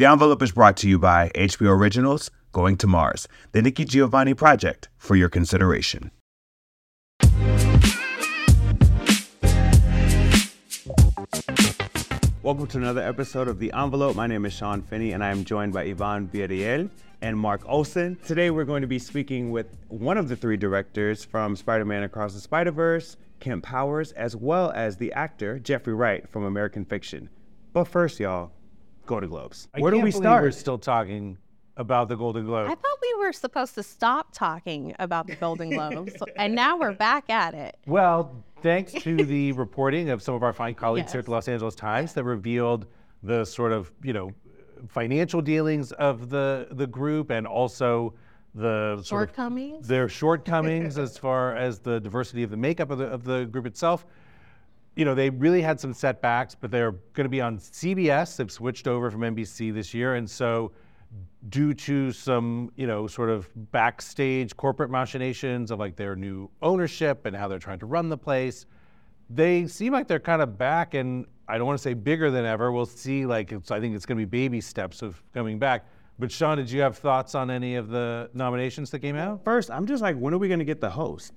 The envelope is brought to you by HBO Originals, Going to Mars, the Nikki Giovanni Project, for your consideration. Welcome to another episode of The Envelope. My name is Shawn Finnie, and I am joined by Yvonne Villarreal and Mark Olsen. Today, we're going to be speaking with one of the three directors from Spider Man Across the Spider Verse, Kemp Powers, as well as the actor Jeffrey Wright from American Fiction. But first, y'all, Golden Globes. I Where do we start? We're still talking about the Golden Globes. I thought we were supposed to stop talking about the Golden Globes, and now we're back at it. Well, thanks to the reporting of some of our fine colleagues here at the Los Angeles Times that revealed the sort of, you know, financial dealings of the the group and also the sort of Shortcomings? their shortcomings as far as the diversity of the makeup of the of the group itself. You know, they really had some setbacks, but they're going to be on CBS. They've switched over from NBC this year, and so due to some, you know, sort of backstage corporate machinations of like their new ownership and how they're trying to run the place, they seem like they're kind of back and I don't want to say bigger than ever. We'll see like I think it's going to be baby steps of coming back. But Shawn, did you have thoughts on any of the nominations that came out? First, I'm just like, when are we going to get the host?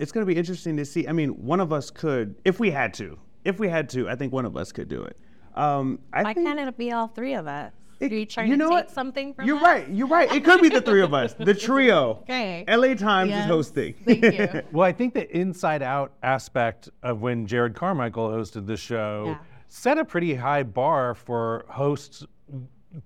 It's going to be interesting to see. I mean, one of us could, if we had to, if we had to, I think one of us could do it. Um, I Why think, can't it be all three of us? Are you trying you to know take what? something from You're us? right. You're right. It could be the three of us, the trio. Okay. LA Times Yes. is hosting. Thank you. Well, I think the inside out aspect of when Jerrod Carmichael hosted the show Yeah. set a pretty high bar for hosts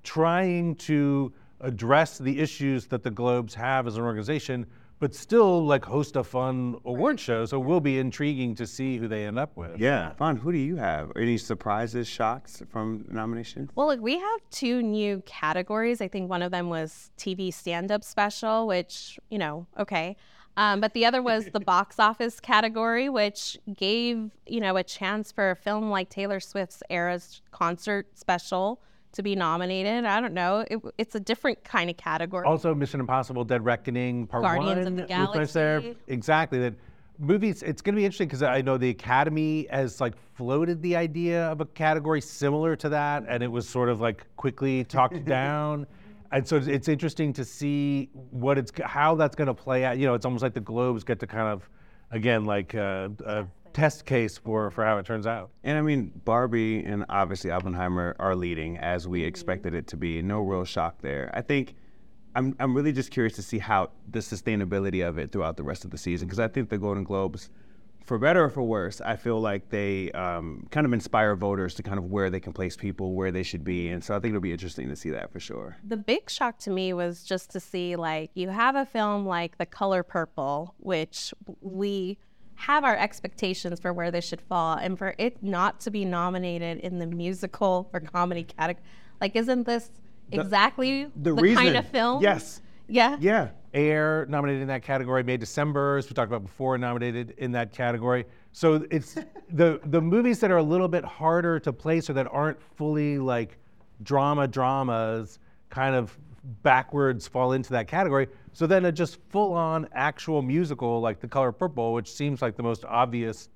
trying to address the issues that the Globes have as an organization, but still like host a fun award show. So it will be intriguing to see who they end up with. yeah. Vaughn, who do you have? Any surprises, shocks from the nomination? Well, look, we have two new categories. I think one of them was TV stand up special, which, you know, okay. Um, but the other was the box office category, which gave, you know, a chance for a film like Taylor Swift's Eras concert special to be nominated. I don't know. It, it's a different kind of category. Also, Mission Impossible: Dead Reckoning Part Guardians One of the was nice there. Exactly. That movies. It's going to be interesting because I know the Academy has like floated the idea of a category similar to that, and it was sort of like quickly talked down. And so it's- interesting to see what it's how that's going to play out. You know, it's almost like the Globes get to kind of, again, like uh, a test case for for how it turns out. And I mean, Barbie and obviously Oppenheimer are leading as we expected it to be. No real shock there. I think I'm, I'm really just curious to see how the sustainability of it throughout the rest of the season because I think the Golden Globes, for better or for worse, I feel like they um, kind of inspire voters to kind of where they can place people, where they should be. And so I think it'll be interesting to see that for sure. The big shock to me was just to see like you have a film like The Color Purple, which we have our expectations for where this should fall, and for it not to be nominated in the musical or comedy category, like isn't this exactly the, reason, kind of film? Yes. Yeah. Yeah. Air nominated in that category. May December, as we talked about before, nominated in that category. So it's the the movies that are a little bit harder to place or that aren't fully like drama dramas, kind of backwards fall into that category. So then a just full on actual musical like The Color Purple, which seems like the most obvious,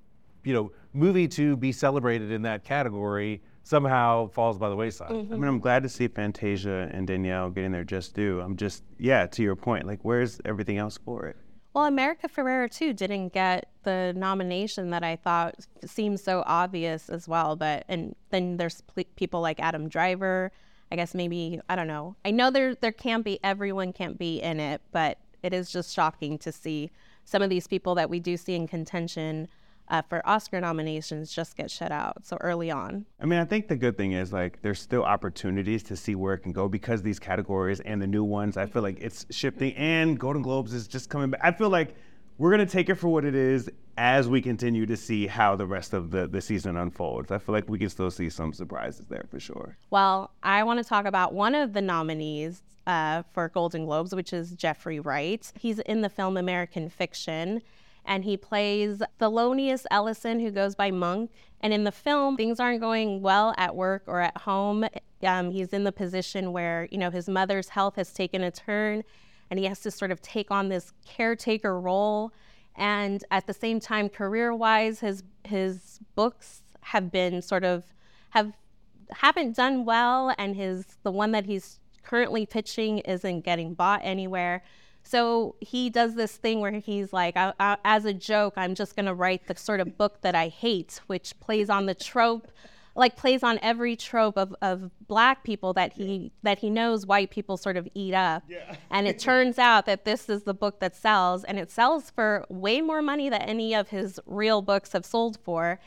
you know, movie to be celebrated in that category, somehow falls by the wayside. Mm-hmm. I mean, I'm glad to see Fantasia and Danielle getting their just due. I'm just, yeah, to your point, like, where's everything else for it? Well, America Ferrera too didn't get the nomination that I thought seemed so obvious as well. But and then there's pl- people like Adam Driver. I guess maybe I don't know. I know there there can't be everyone can't be in it, but it is just shocking to see some of these people that we do see in contention uh, for Oscar nominations just get shut out so early on. I mean, I think the good thing is like there's still opportunities to see where it can go because these categories and the new ones, I feel like it's shifting and Golden Globes is just coming back. I feel like we're gonna take it for what it is as we continue to see how the rest of the, the season unfolds. I feel like we can still see some surprises there for sure. Well, I want to talk about one of the nominees uh, for Golden Globes, which is Jeffrey Wright. He's in the film American Fiction, and he plays Thelonious Ellison, who goes by Monk. And in the film, things aren't going well at work or at home. Um, he's in the position where, you know, his mother's health has taken a turn, and he has to sort of take on this caretaker role. And at the same time, career-wise, his his books have been sort of have haven't done well, and his the one that he's currently pitching isn't getting bought anywhere. So he does this thing where he's like, I, I, as a joke, I'm just going to write the sort of book that I hate, which plays on the trope, like plays on every trope of, of black people that he that he knows white people sort of eat up. Yeah. and it turns out that this is the book that sells, and it sells for way more money than any of his real books have sold for.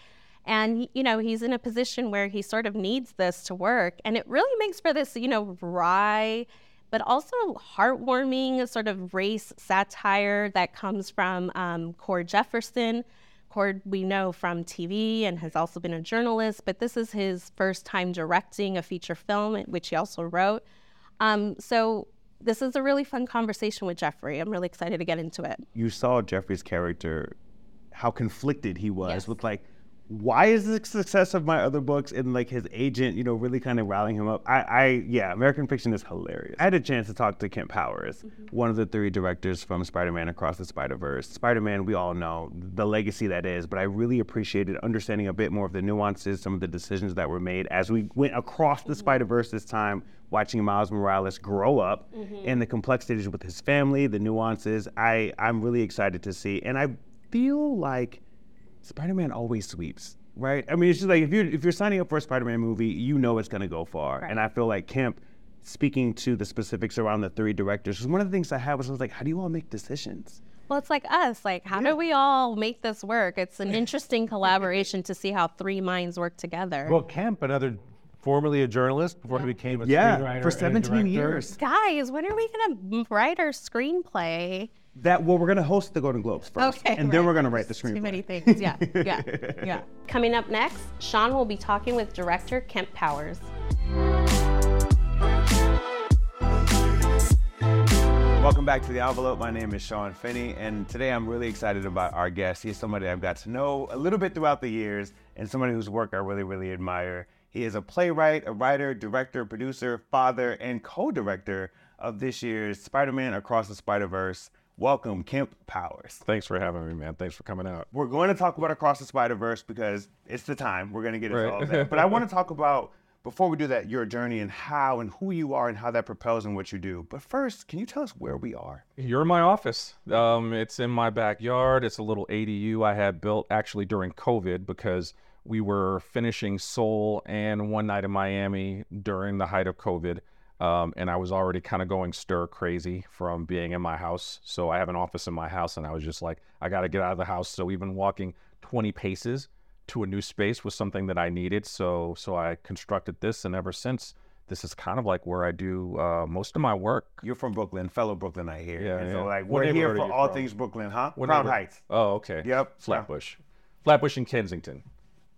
And you know he's in a position where he sort of needs this to work, and it really makes for this you know wry but also heartwarming sort of race satire that comes from um, Cord Jefferson. Cord, we know from TV and has also been a journalist, but this is his first time directing a feature film, which he also wrote. Um, so this is a really fun conversation with Jeffrey. I'm really excited to get into it. You saw Jeffrey's character, how conflicted he was yes. with like why is the success of my other books and like his agent, you know, really kind of rallying him up? I, I yeah, American Fiction is hilarious. I had a chance to talk to Kemp Powers, mm-hmm. one of the three directors from Spider-Man Across the Spider-Verse. Spider-Man, we all know the legacy that is, but I really appreciated understanding a bit more of the nuances, some of the decisions that were made as we went across the mm-hmm. Spider-Verse this time, watching Miles Morales grow up mm-hmm. and the complexities with his family, the nuances. I I'm really excited to see, and I feel like Spider-Man always sweeps, right? I mean, it's just like if you're if you're signing up for a Spider-Man movie, you know it's going to go far. Right. And I feel like Kemp, speaking to the specifics around the three directors, because one of the things I had was I was like, how do you all make decisions? Well, it's like us. Like, how yeah. do we all make this work? It's an interesting collaboration to see how three minds work together. Well, Kemp, another formerly a journalist before he became a yeah, screenwriter. for 17 years. Guys, when are we going to write our screenplay? That well, we're gonna host the Golden Globes first, okay, and right. then we're gonna write the screenplay. Too many things. Yeah, yeah, yeah. Coming up next, Shawn will be talking with director Kemp Powers. Welcome back to the envelope. My name is Shawn Finnie, and today I'm really excited about our guest. He's somebody I've got to know a little bit throughout the years, and somebody whose work I really, really admire. He is a playwright, a writer, director, producer, father, and co-director of this year's Spider-Man Across the Spider-Verse. Welcome, Kemp Powers. Thanks for having me, man. Thanks for coming out. We're going to talk about Across the Spider Verse because it's the time. We're going to get into right. all that. But I want to talk about, before we do that, your journey and how and who you are and how that propels in what you do. But first, can you tell us where we are? You're in my office. Um, it's in my backyard. It's a little ADU I had built actually during COVID because we were finishing Soul and One Night in Miami during the height of COVID. Um, and I was already kind of going stir crazy from being in my house. So I have an office in my house, and I was just like, I got to get out of the house. So even walking 20 paces to a new space was something that I needed. So so I constructed this, and ever since, this is kind of like where I do uh, most of my work. You're from Brooklyn, fellow Brooklyn, I hear. Yeah, and yeah. So like what we're here for all from? things Brooklyn, huh? What Crown Heights. Oh, okay. Yep. Flatbush. Flatbush and Kensington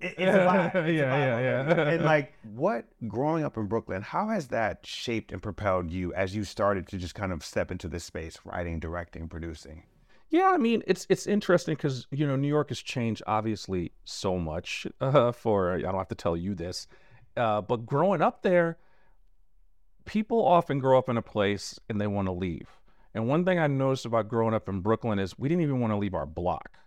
it's a vibe. It's yeah, a vibe. yeah, yeah. and like, what growing up in Brooklyn, how has that shaped and propelled you as you started to just kind of step into this space, writing, directing, producing? Yeah, I mean, it's it's interesting because you know New York has changed obviously so much. Uh, for I don't have to tell you this, uh, but growing up there, people often grow up in a place and they want to leave. And one thing I noticed about growing up in Brooklyn is we didn't even want to leave our block.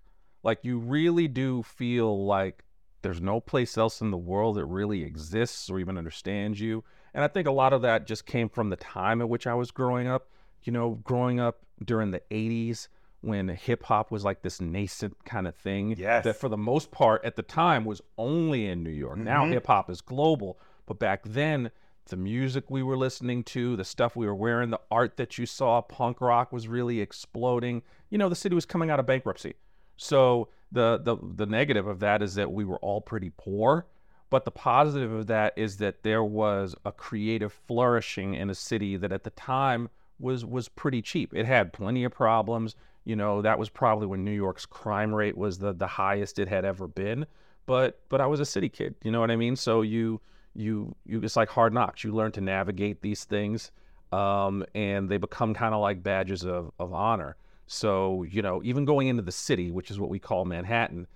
Like you really do feel like there's no place else in the world that really exists or even understands you. And I think a lot of that just came from the time at which I was growing up. You know, growing up during the 80s when hip hop was like this nascent kind of thing yes. that for the most part at the time was only in New York. Mm-hmm. Now hip hop is global, but back then the music we were listening to, the stuff we were wearing, the art that you saw, punk rock was really exploding. You know, the city was coming out of bankruptcy. So the the the negative of that is that we were all pretty poor, but the positive of that is that there was a creative flourishing in a city that at the time was was pretty cheap. It had plenty of problems. You know, that was probably when New York's crime rate was the the highest it had ever been. But but I was a city kid. You know what I mean? So you you you it's like hard knocks. You learn to navigate these things, um, and they become kind of like badges of of honor. So, you know, even going into the city, which is what we call Manhattan,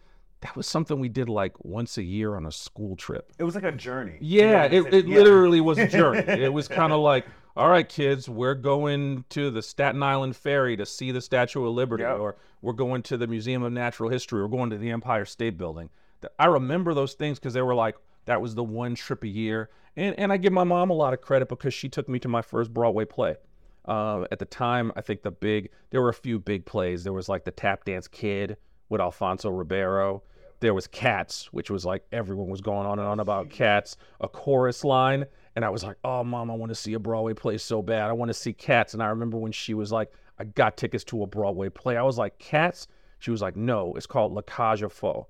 that was something we did like once a year on a school trip. It was like a journey. Yeah, it, it yeah. literally was a journey. it was kind of like, all right, kids, we're going to the Staten Island Ferry to see the Statue of Liberty, yep. or we're going to the Museum of Natural History, or going to the Empire State Building. I remember those things because they were like, That was the one trip a year. And, and I give my mom a lot of credit because she took me to my first Broadway play. Uh, at the time, I think the big, there were a few big plays. There was like the Tap Dance Kid with Alfonso Ribeiro. There was Cats, which was like everyone was going on and on about Cats, a chorus line. And I was like, oh, mom, I want to see a Broadway play so bad. I want to see Cats. And I remember when she was like, I got tickets to a Broadway play. I was like, Cats? She was like, no, it's called La Cage aux Folles.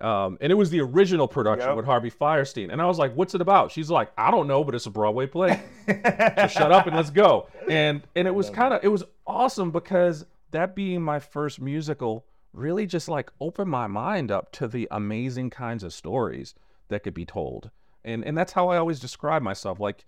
Um, and it was the original production Yep. with Harvey Fierstein. And I was like, what's it about? She's like, I don't know, but it's a Broadway play. so shut up and let's go. And and it was kind of it was awesome because that being my first musical really just like opened my mind up to the amazing kinds of stories that could be told. And and that's how I always describe myself. Like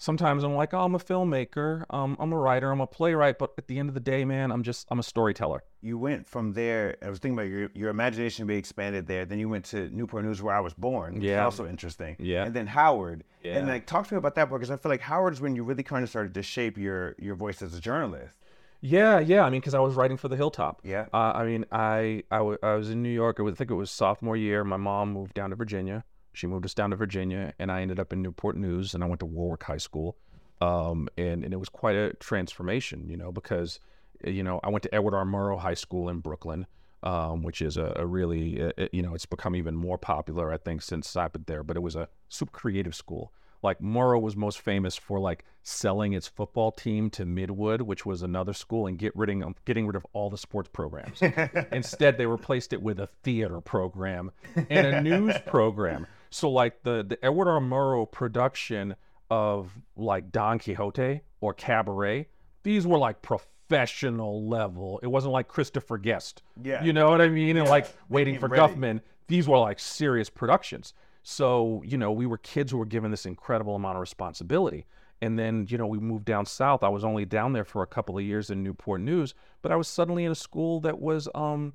sometimes I'm like, oh, I'm a filmmaker, um, I'm a writer, I'm a playwright, but at the end of the day, man, I'm just I'm a storyteller. you went from there. I was thinking about your your imagination being expanded there. Then you went to Newport News, where I was born. Yeah. also interesting. Yeah. and then Howard. Yeah, And like, talk to me about that because I feel like Howard is when you really kind of started to shape your your voice as a journalist. Yeah, yeah. I mean, because I was writing for the Hilltop. Yeah. Uh, I mean, I, I, w- I was in New York. I would think it was sophomore year. My mom moved down to Virginia. She moved us down to Virginia, and I ended up in Newport News, and I went to Warwick High School. Um, and, and it was quite a transformation, you know, because, you know, I went to Edward R. Murrow High School in Brooklyn, um, which is a, a really, uh, you know, it's become even more popular, I think, since I've been there. But it was a super creative school. Like Murrow was most famous for like selling its football team to Midwood, which was another school, and get rid of getting rid of all the sports programs. Instead, they replaced it with a theater program and a news program. So like the the Edward R. Murrow production of like Don Quixote or Cabaret, these were like professional level. It wasn't like Christopher Guest. Yeah. You know what I mean? And like Waiting for ready. Guffman. These were like serious productions. So, you know, we were kids who were given this incredible amount of responsibility. And then, you know, we moved down south. I was only down there for a couple of years in Newport News, but I was suddenly in a school that was, um,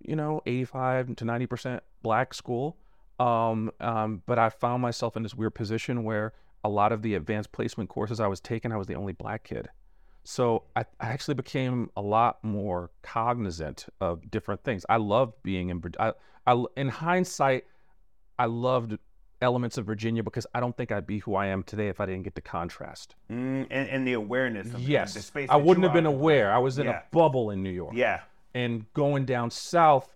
you know, 85 to 90% black school. Um, um, but I found myself in this weird position where a lot of the advanced placement courses I was taking, I was the only black kid. So I, I actually became a lot more cognizant of different things. I loved being in, I, I, in hindsight, I loved elements of Virginia because I don't think I'd be who I am today if I didn't get the contrast. Mm, and, and the awareness. Of Yes, the space. I wouldn't have been aware. I was in Yeah. a bubble in New York. Yeah. And going down south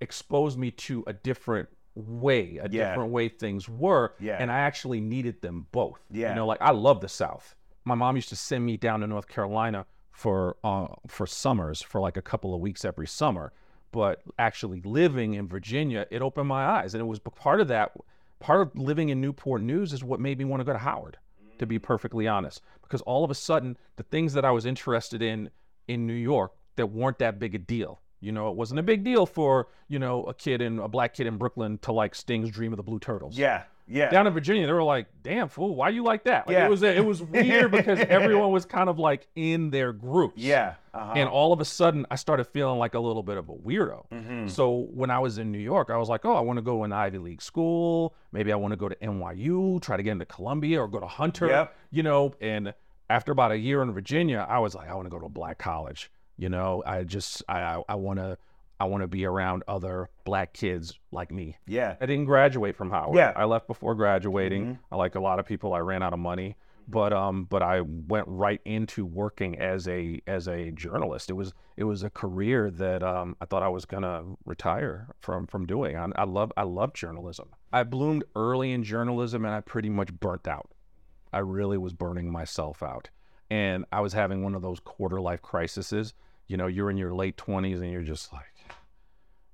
exposed me to a different way, a Yeah. different way things were. Yeah. And I actually needed them both. Yeah. You know, like I love the South. My mom used to send me down to North Carolina for uh, for summers for like a couple of weeks every summer. But actually living in Virginia, it opened my eyes, and it was part of that. Part of living in Newport News is what made me want to go to Howard, to be perfectly honest, because all of a sudden the things that I was interested in in New York that weren't that big a deal. You know, it wasn't a big deal for you know a kid in a black kid in Brooklyn to like Sting's Dream of the Blue Turtles Yeah. Yeah. down in Virginia, they were like, "Damn fool, why you like that?" Like, Yeah. It was it was weird because everyone was kind of like in their groups. yeah. Uh-huh. And all of a sudden, I started feeling like a little bit of a weirdo. Mm-hmm. So when I was in New York, I was like, "Oh, I want to go an Ivy League school. Maybe I want to go to NYU, try to get into Columbia, or go to Hunter." Yep. You know. And after about a year in Virginia, I was like, "I want to go to a black college." You know, I just I I, want to I want to be around other black kids like me. yeah. I didn't graduate from Howard. Yeah. I left before graduating. I like a lot of people, I ran out of money. But um, but I went right into working as a as a journalist. It was it was a career that um, I thought I was gonna retire from from doing. I, I love I love journalism. I bloomed early in journalism, and I pretty much burnt out. I really was burning myself out, and I was having one of those quarter life crises. You know, you're in your late twenties, and you're just like,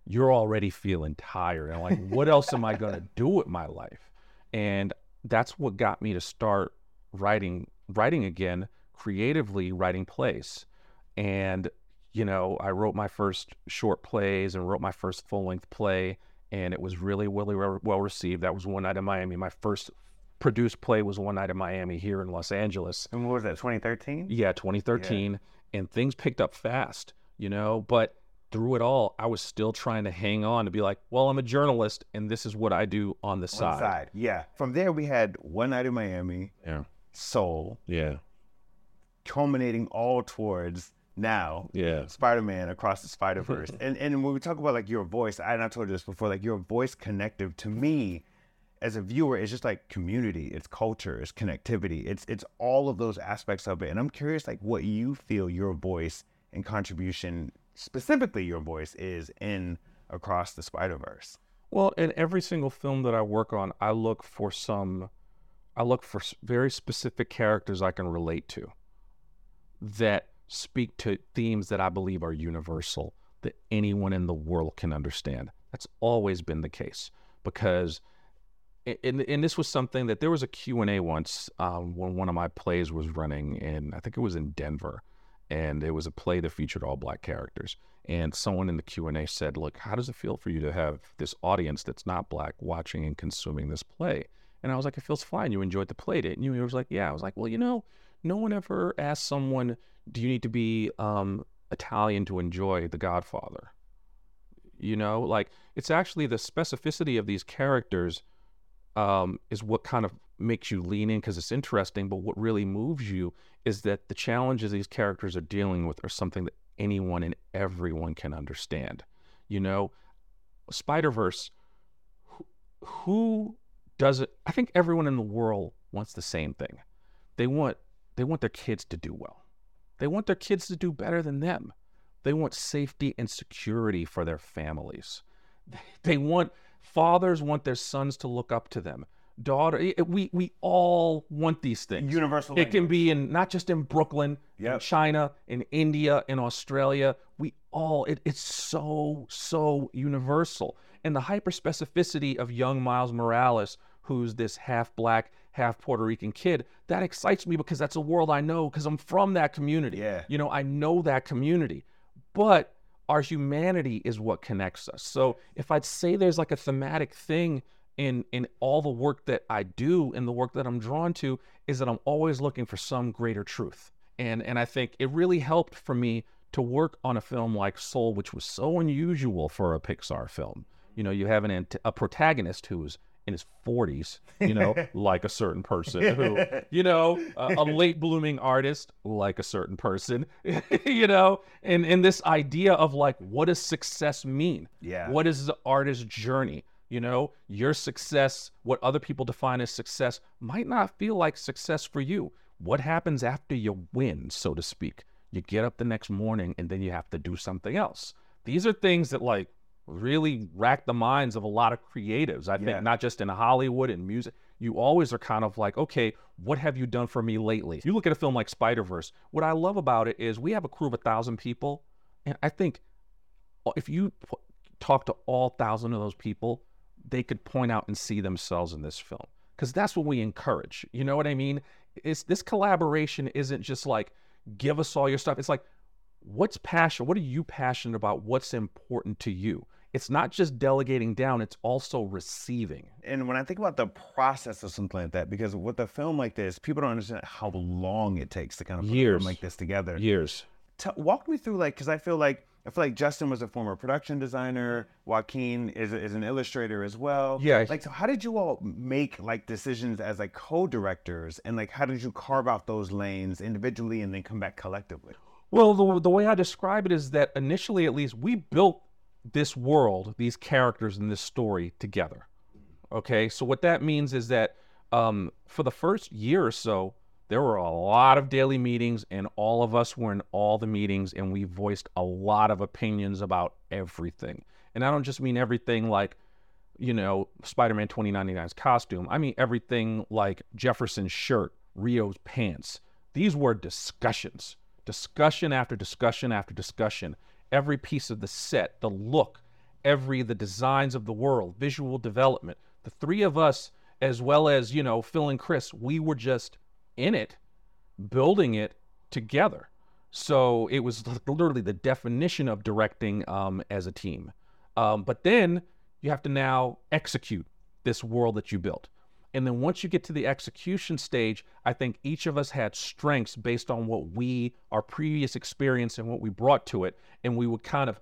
you're already feeling tired. And like what else am i going to do with my life? And that's what got me to start writing writing again creatively writing plays. And you know i wrote my first short plays and wrote my first full-length play and it was really really well well received. That was one night in miami. My first produced play was one night in miami here in los angeles. And what was that? 2013. yeah, 2013, and things picked up fast, you know. But through it all, I was still trying to hang on to be like, well, I'm a journalist, and this is what I do on the One side. side. Yeah. From there, we had one night in Miami, Yeah, Soul, yeah, culminating all towards now yeah, Spider-Man across the Spider-Verse. and and when we talk about like your voice, I, and I told you this before, like your voice connective to me as a viewer, it's just like community, it's culture, it's connectivity, it's it's all of those aspects of it. And I'm curious, like, what you feel your voice and contribution, specifically your voice, is in across the Spider Verse. Well, in every single film that I work on, I look for some, I look for very specific characters I can relate to that speak to themes that I believe are universal, that anyone in the world can understand. That's always been the case because and, and this was something that there was a Q&A once um, when one of my plays was running and I think it was in Denver and it was a play that featured all black characters. And someone in the q&a said look how does it feel for you to have this audience that's not black watching and consuming this play? And i was like it feels fine. You enjoyed the play didn't you? He was like yeah. I was like well you know no one ever asked someone do you need to be um, italian to enjoy the godfather you know like it's actually the specificity of these characters um, is what kind of makes you lean in because it's interesting but what really moves you is that the challenges these characters are dealing with are something that anyone and everyone can understand. You know, Spider Verse, who, who does it? I think everyone in the world wants the same thing. They want they want their kids to do well. They want their kids to do better than them. They want safety and security for their families. They want fathers want their sons to look up to them daughter. Eh, we we all want these things. Universal. It can be in not just in Brooklyn, yep. in China, in India, in Australia. We all it, it's so so universal. And the hyper specificity of young Miles Morales, who's this half black, half Puerto Rican kid, that excites me because that's a world I know because I'm from that community. Yeah. You know, I know that community. But our humanity is what connects us. So if I'd say there's like a thematic thing in in all the work that I do and the work that I'm drawn to is that I'm always looking for some greater truth. And and I think it really helped for me to work on a film like Soul, which was so unusual for a Pixar film. You know, you have an a protagonist who's in his 40s, you know, like a certain person who, you know, a, a late blooming artist like a certain person, you know, and and this idea of like what does success mean? Yeah. What is the artist's journey? You know, your success, what other people define as success, might not feel like success for you. What happens after you win, so to speak? You get up the next morning and then you have to do something else. These are things that like really rack the minds of a lot of creatives. I yeah. think not just in Hollywood and music. You always are kind of like, okay, what have you done for me lately? You look at a film like Spider Verse, what I love about it is we have a crew of a thousand people, and I think uh, if you talk to all thousand of those people, they could point out and see themselves in this film because that's what we encourage. You know what I mean? It's this collaboration isn't just like give us all your stuff. It's like what's passion? What are you passionate about? What's important to you? It's not just delegating down, it's also receiving. And when I think about the process of something like that, because with a film like this, people don't understand how long it takes to kind of put Years. a film like this together. Years. T- walk me through like, because I feel like I feel like Justin was a former production designer. Joaquim is, is an illustrator as well. Yeah. Like, so how did you all make like decisions as like co-directors, and like how did you carve out those lanes individually and then come back collectively? Well, the the way I describe it is that initially, at least, we built this world, these characters, and this story together. Okay, so what that means is that um, for the first year or so, there were a lot of daily meetings, and all of us were in all the meetings, and we voiced a lot of opinions about everything. And I don't just mean everything like, you know, Spider Man 2099's costume. I mean everything like Jefferson's shirt, Rio's pants. These were discussions, discussion after discussion after discussion. Every piece of the set, the look, every the designs of the world, visual development. The three of us, as well as you know Phil and Chris, we were just in it, building it together. So it was literally the definition of directing um, as a team. Um, but then you have to now execute this world that you built. And then once you get to the execution stage, I think each of us had strengths based on what we, our previous experience, and what we brought to it. And we would kind of,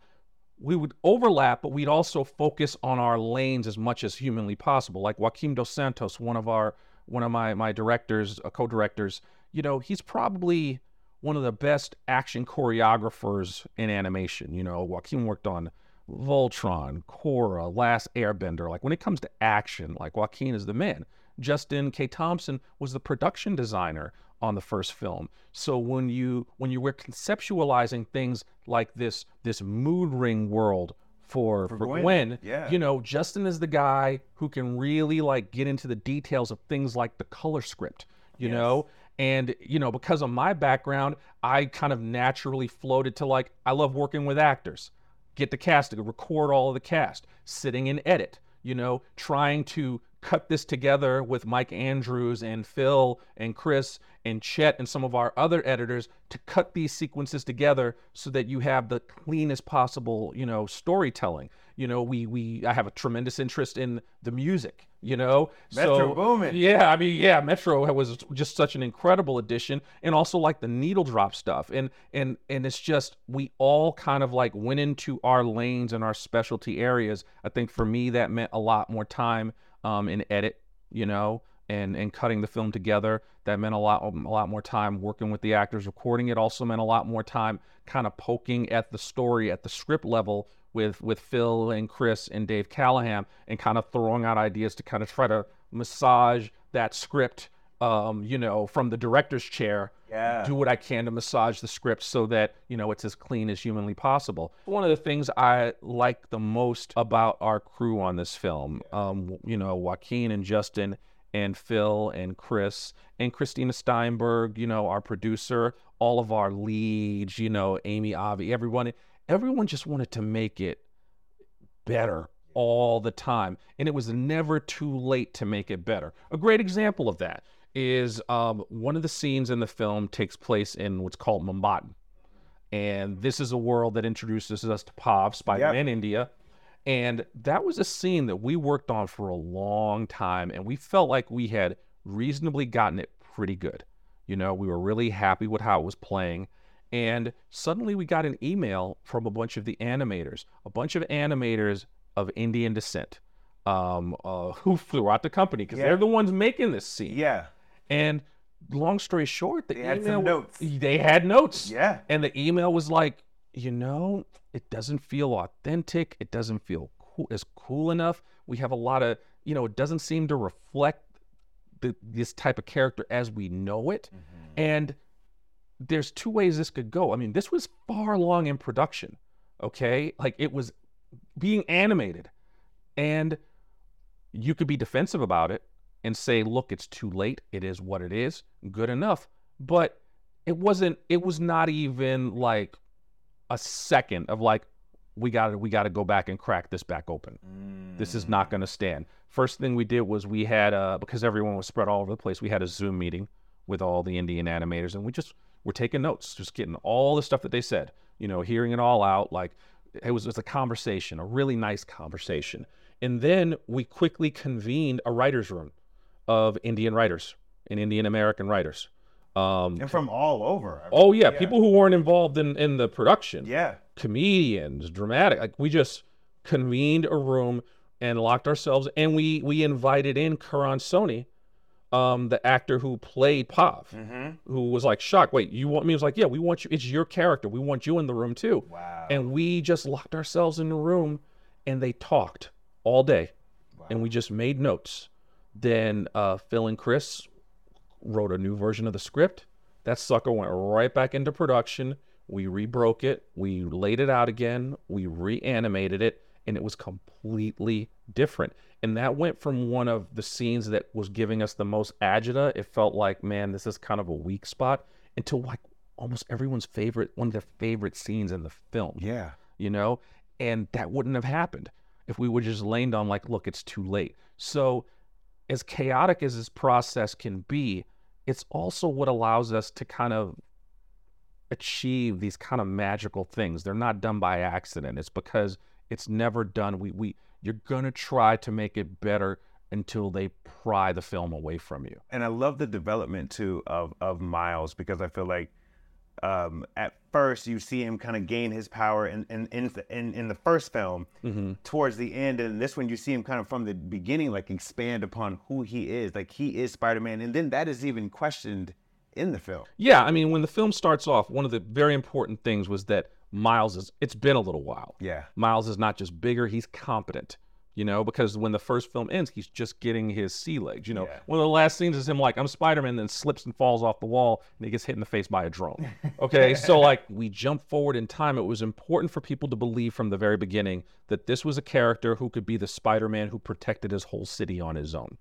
we would overlap, but we'd also focus on our lanes as much as humanly possible. Like Joaquim Dos Santos, one of our one of my my directors, uh, co-directors, you know, he's probably one of the best action choreographers in animation. You know, Joaquim worked on Voltron, Korra, Last Airbender. Like when it comes to action, like Joaquim is the man. Justin K. Thompson was the production designer on the first film. So when you when you were conceptualizing things like this this mood ring world for for, Gwen, Gwen, yeah. you know, Justin is the guy who can really like get into the details of things like the color script, you know? And you know, because of my background, I kind of naturally floated to like I love working with actors. Get the cast to record all of the cast, sitting in edit, you know, trying to cut this together with Mike Andrews and Phil and Chris and Chet and some of our other editors to cut these sequences together so that you have the cleanest possible, you know, storytelling. You know, we we I have a tremendous interest in the music, you know. Metro Boomin. Yeah, I mean, yeah, Metro was just such an incredible addition and also like the needle drop stuff. And and and it's just we all kind of like went into our lanes and our specialty areas. I think for me that meant a lot more time um, in edit, you know, and and cutting the film together. That meant a lot a lot more time working with the actors. Recording it also meant a lot more time kind of poking at the story at the script level with with Phil and Chris and Dave Callaham and kind of throwing out ideas to kind of try to massage that script um, you know, from the director's chair, Yeah. do what I can to massage the script so that, you know, it's as clean as humanly possible. One of the things I like the most about our crew on this film, um, you know, Joaquim and Justin and Phil and Chris and Christina Steinberg, you know, our producer, all of our leads, you know, Amy Avi, everyone, everyone just wanted to make it better all the time. And it was never too late to make it better. A great example of that is um, one of the scenes in the film takes place in what's called Mumbai. And this is a world that introduces us to POV, Spider-Man India. And that was a scene that we worked on for a long time. And we felt like we had reasonably gotten it pretty good. You know, we were really happy with how it was playing. And suddenly we got an email from a bunch of the animators, a bunch of animators of Indian descent um, uh, who flew out the company because Yeah. they're the ones making this scene. Yeah. And long story short, the They had some email notes. They had notes. Yeah. And the email was like, you know, it doesn't feel authentic. It doesn't feel cool, as cool enough. We have a lot of, you know, it doesn't seem to reflect the, this type of character as we know it. And there's two ways this could go. I mean, this was far along in production. Okay, like it was being animated, and you could be defensive about it and say, "Look, it's too late. It is what it is. Good enough." But it wasn't. It was not even like a second of like, we got to we got to go back and crack this back open. This is not going to stand. First thing we did was we had uh because everyone was spread all over the place. We had a Zoom meeting with all the Indian animators, and we just were taking notes, just getting all the stuff that they said. You know, hearing it all out. Like it was just a conversation, a really nice conversation. And then we quickly convened a writers' room of Indian writers and Indian American writers. Um, And from all over. oh yeah, people who weren't involved in in the production Yeah. comedians, dramatic. Like we just convened a room and locked ourselves, and we we invited in Karan Soni, um, the actor who played Pav, who was like shocked. Wait, you want me? He was like, yeah, we want you. It's your character. We want you in the room too. Wow. And we just locked ourselves in the room, and they talked all day, and we just made notes. Then uh, Phil and Chris wrote a new version of the script. That sucker went right back into production. We rebroke it. We laid it out again. We reanimated it, and it was completely different. And that went from one of the scenes that was giving us the most agita. It felt like, man, this is kind of a weak spot, into like almost everyone's favorite, one of their favorite scenes in the film Yeah. you know and that wouldn't have happened if we would just laid on like look it's too late so as chaotic as this process can be it's also what allows us to kind of achieve these kind of magical things they're not done by accident it's because it's never done. We we you're going to try to make it better until they pry the film away from you. And I love the development too of of Miles because I feel like um, at first you see him kind of gain his power in in in, in, in the first film towards the end and this one you see him kind of from the beginning like expand upon who he is. Like he is Spider-Man and then that is even questioned in the film. Yeah, I mean, when the film starts off, one of the very important things was that Miles is. It's been a little while. Yeah. Miles is not just bigger; he's competent. You know, because when the first film ends, he's just getting his sea legs. You know, Yeah. one of the last scenes is him like, "I'm Spider-Man," then slips and falls off the wall, and he gets hit in the face by a drone. Okay, so like we jump forward in time. It was important for people to believe from the very beginning that this was a character who could be the Spider-Man who protected his whole city on his own.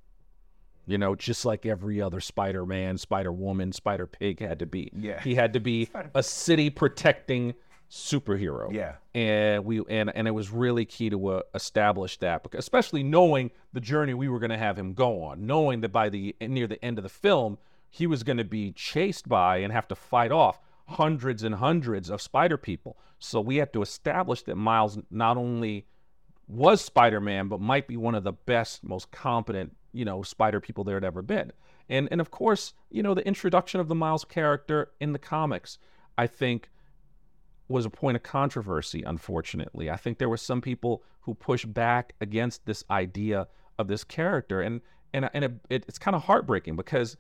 You know, just like every other Spider-Man, Spider-Woman, Spider-Pig had to be. Yeah. He had to be a city protecting superhero. Yeah. And we and and it was really key to uh, establish that, because especially knowing the journey we were going to have him go on, knowing that by the near the end of the film, he was going to be chased by and have to fight off hundreds and hundreds of spider people. So we had to establish that Miles not only was Spider-Man, but might be one of the best, most competent, you know, spider people there had ever been. And and of course, you know, the introduction of the Miles character in the comics, I think, was a point of controversy. Unfortunately, I think there were some people who pushed back against this idea of this character, and and and it, it, it's kind of heartbreaking because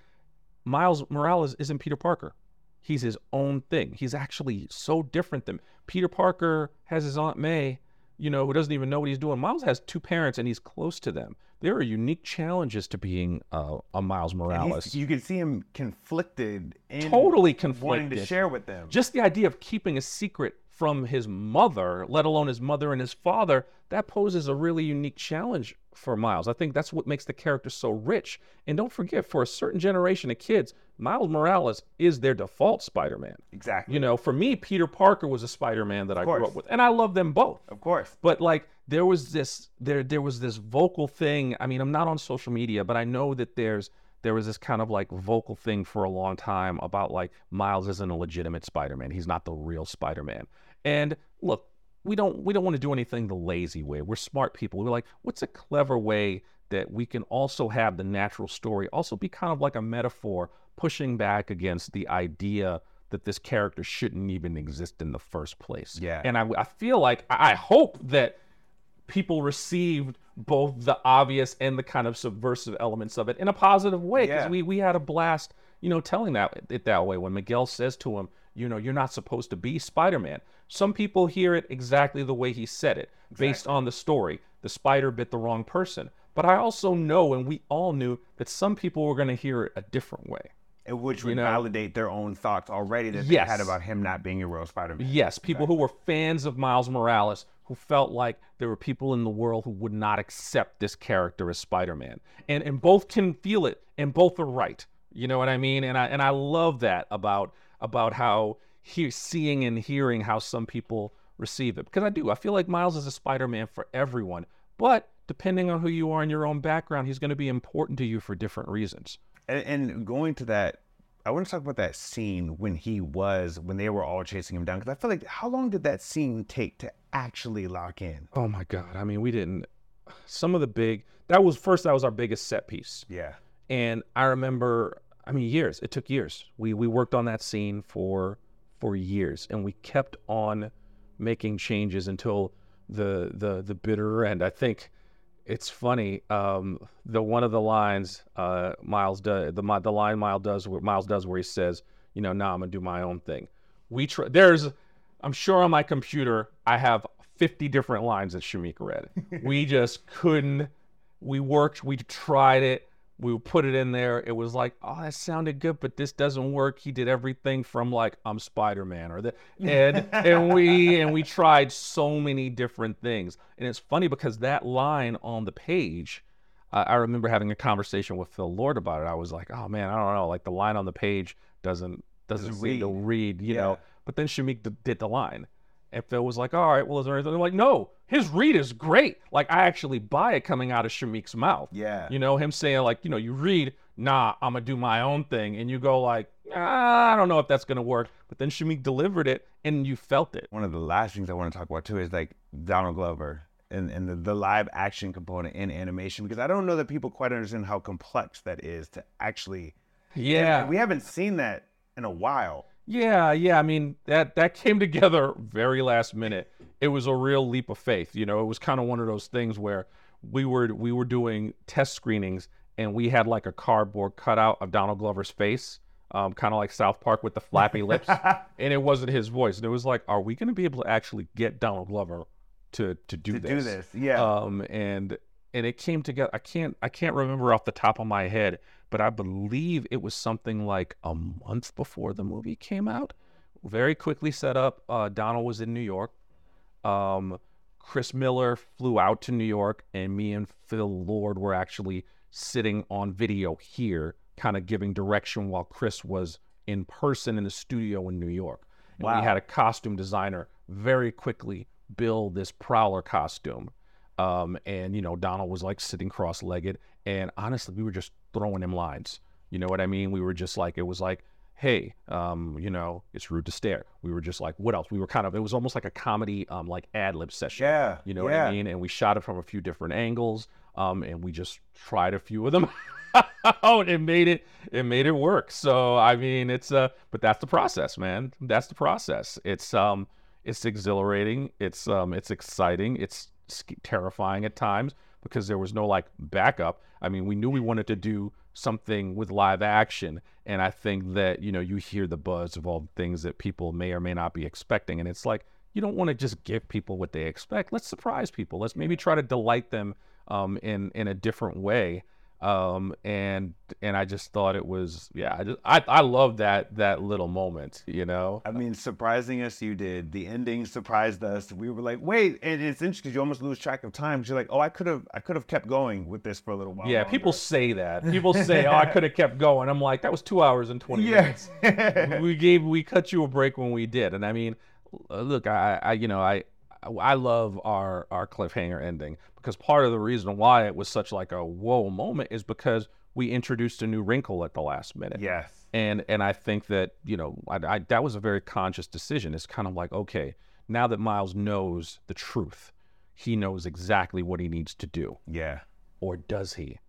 Miles Morales isn't Peter Parker. He's his own thing. He's actually so different than Peter Parker has his Aunt May, you know, who doesn't even know what he's doing. Miles has two parents and he's close to them. There are unique challenges to being uh, a Miles Morales. you can see him conflicted Totally wanting to share with them. Just the idea of keeping a secret from his mother, let alone his mother and his father, that poses a really unique challenge for Miles. I think that's what makes the character so rich. And don't forget, for a certain generation of kids, Miles Morales is their default Spider Man. exactly. You know, for me, Peter Parker was a Spider Man that I grew up with, and I love them both. of course. But like there was this there there was this vocal thing. I mean, I'm not on social media, but I know that there's there was this kind of like vocal thing for a long time about like Miles isn't a legitimate Spider-Man. He's not the real Spider-Man. And look, we don't we don't want to do anything the lazy way. We're smart people. We're like, what's a clever way that we can also have the natural story also be kind of like a metaphor pushing back against the idea that this character shouldn't even exist in the first place. Yeah. And I, I feel like I I hope that people received both the obvious and the kind of subversive elements of it in a positive way because Yeah. we we had a blast you know telling that it that way. When miguel says to him you know you're not supposed to be spider-man. Some people hear it exactly the way he said it based on the story. The spider bit the wrong person. But i also know and we all knew that some people were going to hear it a different way. And Which would know- validate their own thoughts already that Yes. they had about him not being a real Spider-Man. Yes, people who were fans of Miles Morales who felt like there were people in the world who would not accept this character as Spider-Man. And and both can feel it and both are right. You know what I mean? And I and I love that about about how he seeing and hearing how some people receive it. Because I do. I feel like Miles is a Spider-Man for everyone. But depending on who you are and your own background, he's going to be important to you for different reasons. And, and going to that, I want to talk about that scene when he was when they were all chasing him down because I feel like how long did that scene take to actually lock in? Oh my god. I mean, we didn't some of the big that was first that was our biggest set piece. Yeah. And I remember, I mean, years. It took years. We we worked on that scene for for years, and we kept on making changes until the the the bitter end. I think it's funny. Um, the one of the lines uh, Miles does the the line Miles does where Miles does where he says, you know, nah, I'm gonna do my own thing. We try. There's, I'm sure on my computer I have 50 different lines that Shameik read. we just couldn't. We worked. We tried it. We put it in there. It was like, oh, that sounded good, but this doesn't work. He did everything from like I'm Spider-Man or the and and we and we tried so many different things. And it's funny because that line on the page, I I remember having a conversation with Phil Lord about it. I was like, oh man, I don't know, like the line on the page doesn't doesn't Doesn't seem to read, you know. But then Shameik d- did the line. And Phil was like, all right, well, is there anything? I'm like, no, his read is great. Like, I actually buy it coming out of Shameik's mouth. Yeah. You know, him saying, like, you know, you read, nah, I'm going to do my own thing. And you go, like, ah, I don't know if that's going to work. But then Shameik delivered it and you felt it. One of the last things I want to talk about too is like Donald Glover and, and the, the live action component in animation because I don't know that people quite understand how complex that is to actually. Yeah. We haven't seen that in a while. Yeah, yeah. I mean, that that came together very last minute. It was a real leap of faith. You know, it was kind of one of those things where we were we were doing test screenings and we had like a cardboard cutout of Donald Glover's face um, kind of like South Park with the flappy lips, and it wasn't his voice. And it was like, are we going to be able to actually get Donald Glover to to do to this? do this. Yeah. Um, and and it came together. I can't I can't remember off the top of my head, but I believe it was something like a month before the movie came out. Very quickly set up. Uh, Donald was in New York. Um, Chris Miller flew out to New York, and me and Phil Lord were actually sitting on video here, kind of giving direction while Chris was in person in the studio in New York. And Wow. we had a costume designer very quickly build this Prowler costume. Um, and, you know, Donald was like sitting cross legged. And honestly, we were just throwing him lines. You know what I mean? We were just like, it was like, hey, um, you know, it's rude to stare. We were just like, what else? We were kind of, it was almost like a comedy, um, like ad lib session. yeah. You know what. I mean? And we shot it from a few different angles, um, and we just tried a few of them out and made it it made it work. So I mean, it's uh, but that's the process, man. That's the process. It's um, it's exhilarating. It's um, it's exciting. It's terrifying at times because there was no like backup. I mean, we knew we wanted to do something with live action, and I think that you know you hear the buzz of all the things that people may or may not be expecting, and it's like you don't want to just give people what they expect. Let's surprise people. Let's maybe try to delight them um, in in a different way. Um, and and I just thought it was yeah. I just I I love that that little moment. You know. I mean, surprising us, you did. The ending surprised us. We were like, wait, and it's interesting because you almost lose track of time you're like, oh, I could have, I could have kept going with this for a little while. Yeah, people say that. People say, "Oh, I could have kept going." I'm like, that was two hours and twenty minutes. We gave we cut you a break when we did, and I mean, look, I, I you know I I love our our cliffhanger ending because part of the reason why it was such like a whoa moment is because we introduced a new wrinkle at the last minute. yes. and and I think that you know I, I, that was a very conscious decision. It's kind of like okay, now that Miles knows the truth, he knows exactly what he needs to do, Yeah. or does he?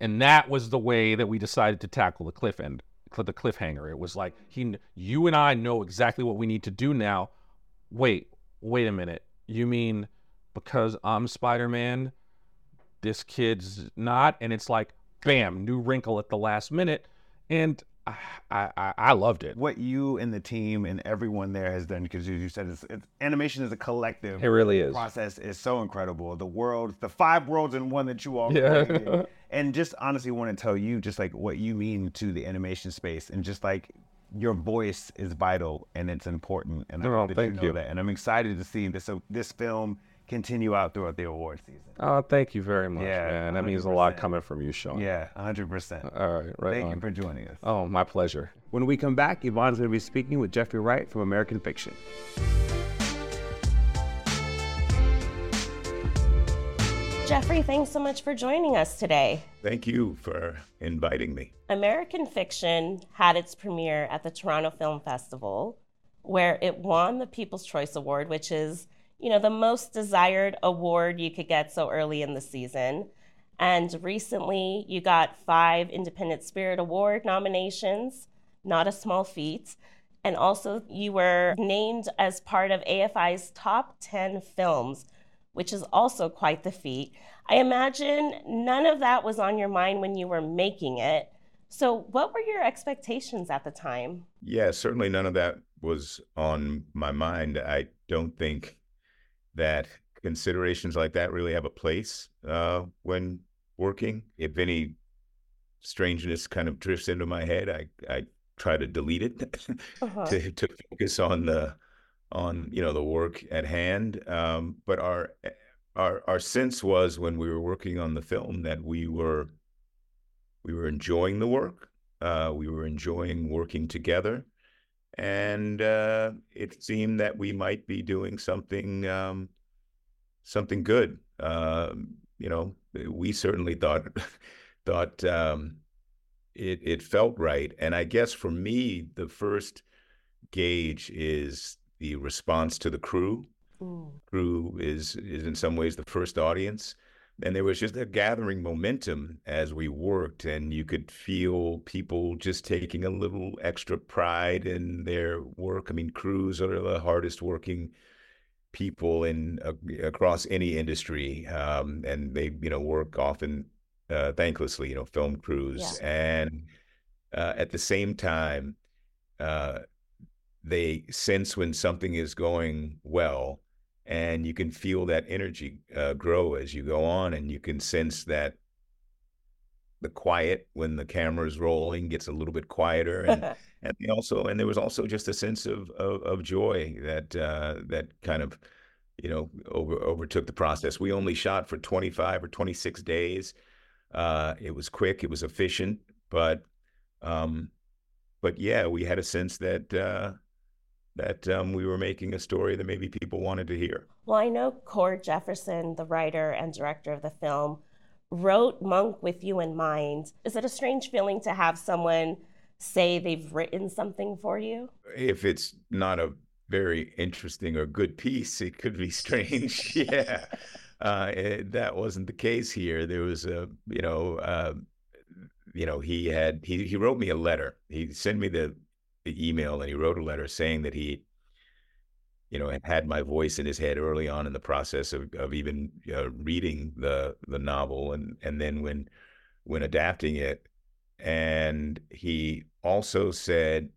And that was the way that we decided to tackle the cliff end, the cliffhanger. It was like he, you and I know exactly what we need to do now. Wait, wait a minute. You mean because I'm Spider-Man, this kid's not? And it's like, bam, new wrinkle at the last minute, and I, I, I- loved it. What you and the team and everyone there has done, because as you said, it's, it's, animation is a collective. It really is. process is so incredible. The world, the five worlds in one that you all Yeah. created. and just honestly want to tell you just like what you mean to the animation space and just like your voice is vital and it's important. And I hope that thank you know you. that. And I'm excited to see this this film continue out throughout the award season. Oh, thank you very much, Yeah, man. That means a lot coming from you, Sean. Yeah, 100%. All right, right Thank on. you for joining us. oh, my pleasure. When we come back, Yvonne's going to be speaking with Jeffrey Wright from American Fiction. Jeffrey, thanks so much for joining us today. Thank you for inviting me. American Fiction had its premiere at the Toronto Film Festival, where it won the People's Choice Award, which is, you know, the most desired award you could get so early in the season. And recently, you got five Independent Spirit Award nominations, not a small feat. And also, you were named as part of AFI's top 10 films, which is also quite the feat. I imagine none of that was on your mind when you were making it. So, what were your expectations at the time? Yeah, certainly none of that was on my mind. I don't think that considerations like that really have a place uh, when working. If any strangeness kind of drifts into my head, I, I try to delete it Uh-huh. to, to focus on the on you know the work at hand. Um, but our our our sense was when we were working on the film that we were we were enjoying the work. Uh, we were enjoying working together, and uh, it seemed that we might be doing something um, something good. Um, you know, we certainly thought thought um, it it felt right, and I guess for me, the first gauge is the response to the crew. Mm. crew is is in some ways the first audience. And there was just a gathering momentum as we worked and you could feel people just taking a little extra pride in their work. I mean crews are the hardest working people in uh, across any industry um, and they you know work often uh, thanklessly you know film crews. And uh, at the same time, uh, they sense when something is going well, and you can feel that energy uh, grow as you go on, and you can sense that the quiet when the camera is rolling gets a little bit quieter, and and they also and there was also just a sense of of, of joy that uh, that kind of you know over overtook the process. We only shot for 25 or 26 days. Uh, it was quick, it was efficient, but um, but yeah, we had a sense that uh, that um, we were making a story that maybe people wanted to hear. Well, I know Cord Jefferson, the writer and director of the film, wrote Monk with you in mind. Is it a strange feeling to have someone say they've written something for you? If it's not a very interesting or good piece, it could be strange. yeah. Uh, it, that wasn't the case here. There was a, you know, uh, you know, he had he he wrote me a letter. He sent me the the email and he wrote a letter saying that he, you know, had my voice in his head early on in the process of of even uh, reading the the novel and and then when when adapting it, and he also said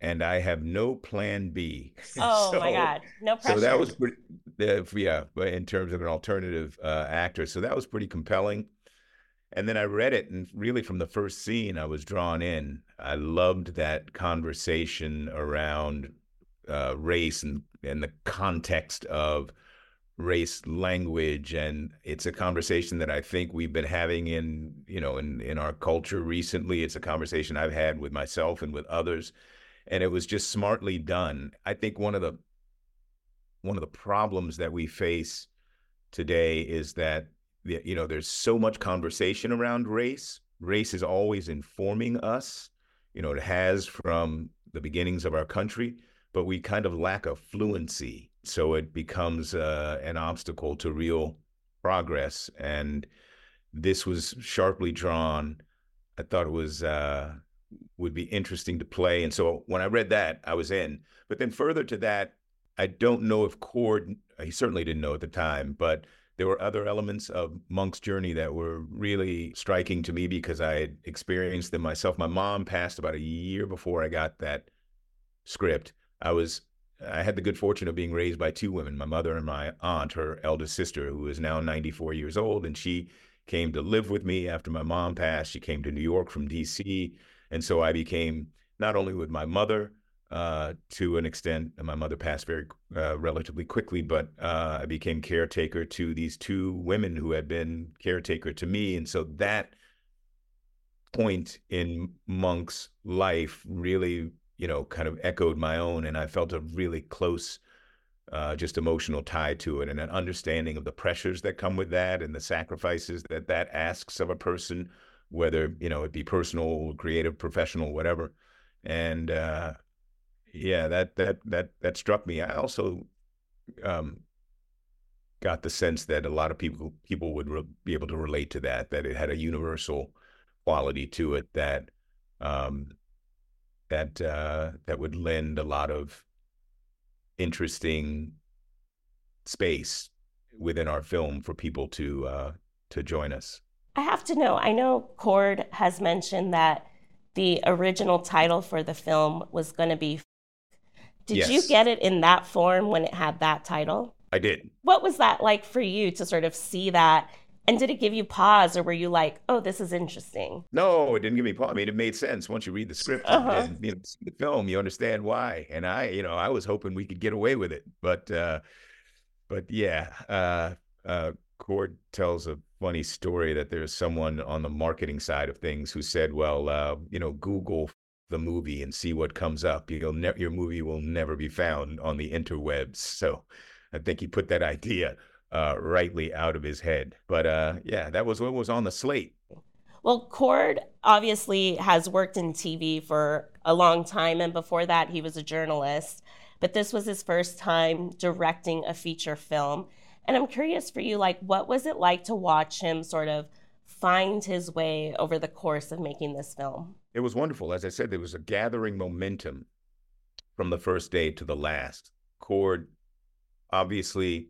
and I have no plan B. Oh so, my God, no pressure. So that was pretty, uh, yeah, in terms of an alternative uh, actor. So that was pretty compelling. And then I read it, and really from the first scene, I was drawn in. I loved that conversation around uh, race and and the context of race language and it's a conversation that I think we've been having in you know in in our culture recently it's a conversation I've had with myself and with others and it was just smartly done. I think one of the one of the problems that we face today is that you know there's so much conversation around race. Race is always informing us. You know, it has from the beginnings of our country, but we kind of lack a fluency, so it becomes uh, an obstacle to real progress. And this was sharply drawn. I thought it was uh, would be interesting to play. And so when I read that, I was in. But then further to that, I don't know if Cord, he certainly didn't know at the time, but there were other elements of Monk's journey that were really striking to me because I had experienced them myself. My mom passed about a year before I got that script. I was I had the good fortune of being raised by two women, my mother and my aunt, her eldest sister, who is now 94 years old, and she came to live with me after my mom passed. She came to New York from DC and so I became not only with my mother uh, to an extent, my mother passed very uh, relatively quickly, but uh, I became caretaker to these two women who had been caretaker to me. And so that point in Monk's life really, you know, kind of echoed my own. And I felt a really close, uh, just emotional tie to it and an understanding of the pressures that come with that and the sacrifices that that asks of a person whether you know it be personal, creative, professional, whatever. And uh, yeah, that that that that struck me. I also um, got the sense that a lot of people people would re- be able to relate to that. That it had a universal quality to it that um, that uh, that would lend a lot of interesting space within our film for people to uh, to join us. I have to know. I know Cord has mentioned that the original title for the film was going to be. Did yes. you get it in that form when it had that title? I did. What was that like for you to sort of see that? And did it give you pause, or were you like, "Oh, this is interesting"? No, it didn't give me pause. I mean, it made sense once you read the script uh-huh. and you know, see the film. You understand why. And I, you know, I was hoping we could get away with it, but, uh, but yeah, uh, uh, Cord tells a funny story that there's someone on the marketing side of things who said, "Well, uh, you know, Google the movie and see what comes up. You'll ne- your movie will never be found on the interwebs." So, I think he put that idea uh, rightly out of his head. But uh, yeah, that was what was on the slate. Well, Cord obviously has worked in TV for a long time, and before that, he was a journalist. But this was his first time directing a feature film. And I'm curious for you, like, what was it like to watch him sort of find his way over the course of making this film? It was wonderful. As I said, there was a gathering momentum from the first day to the last. Cord obviously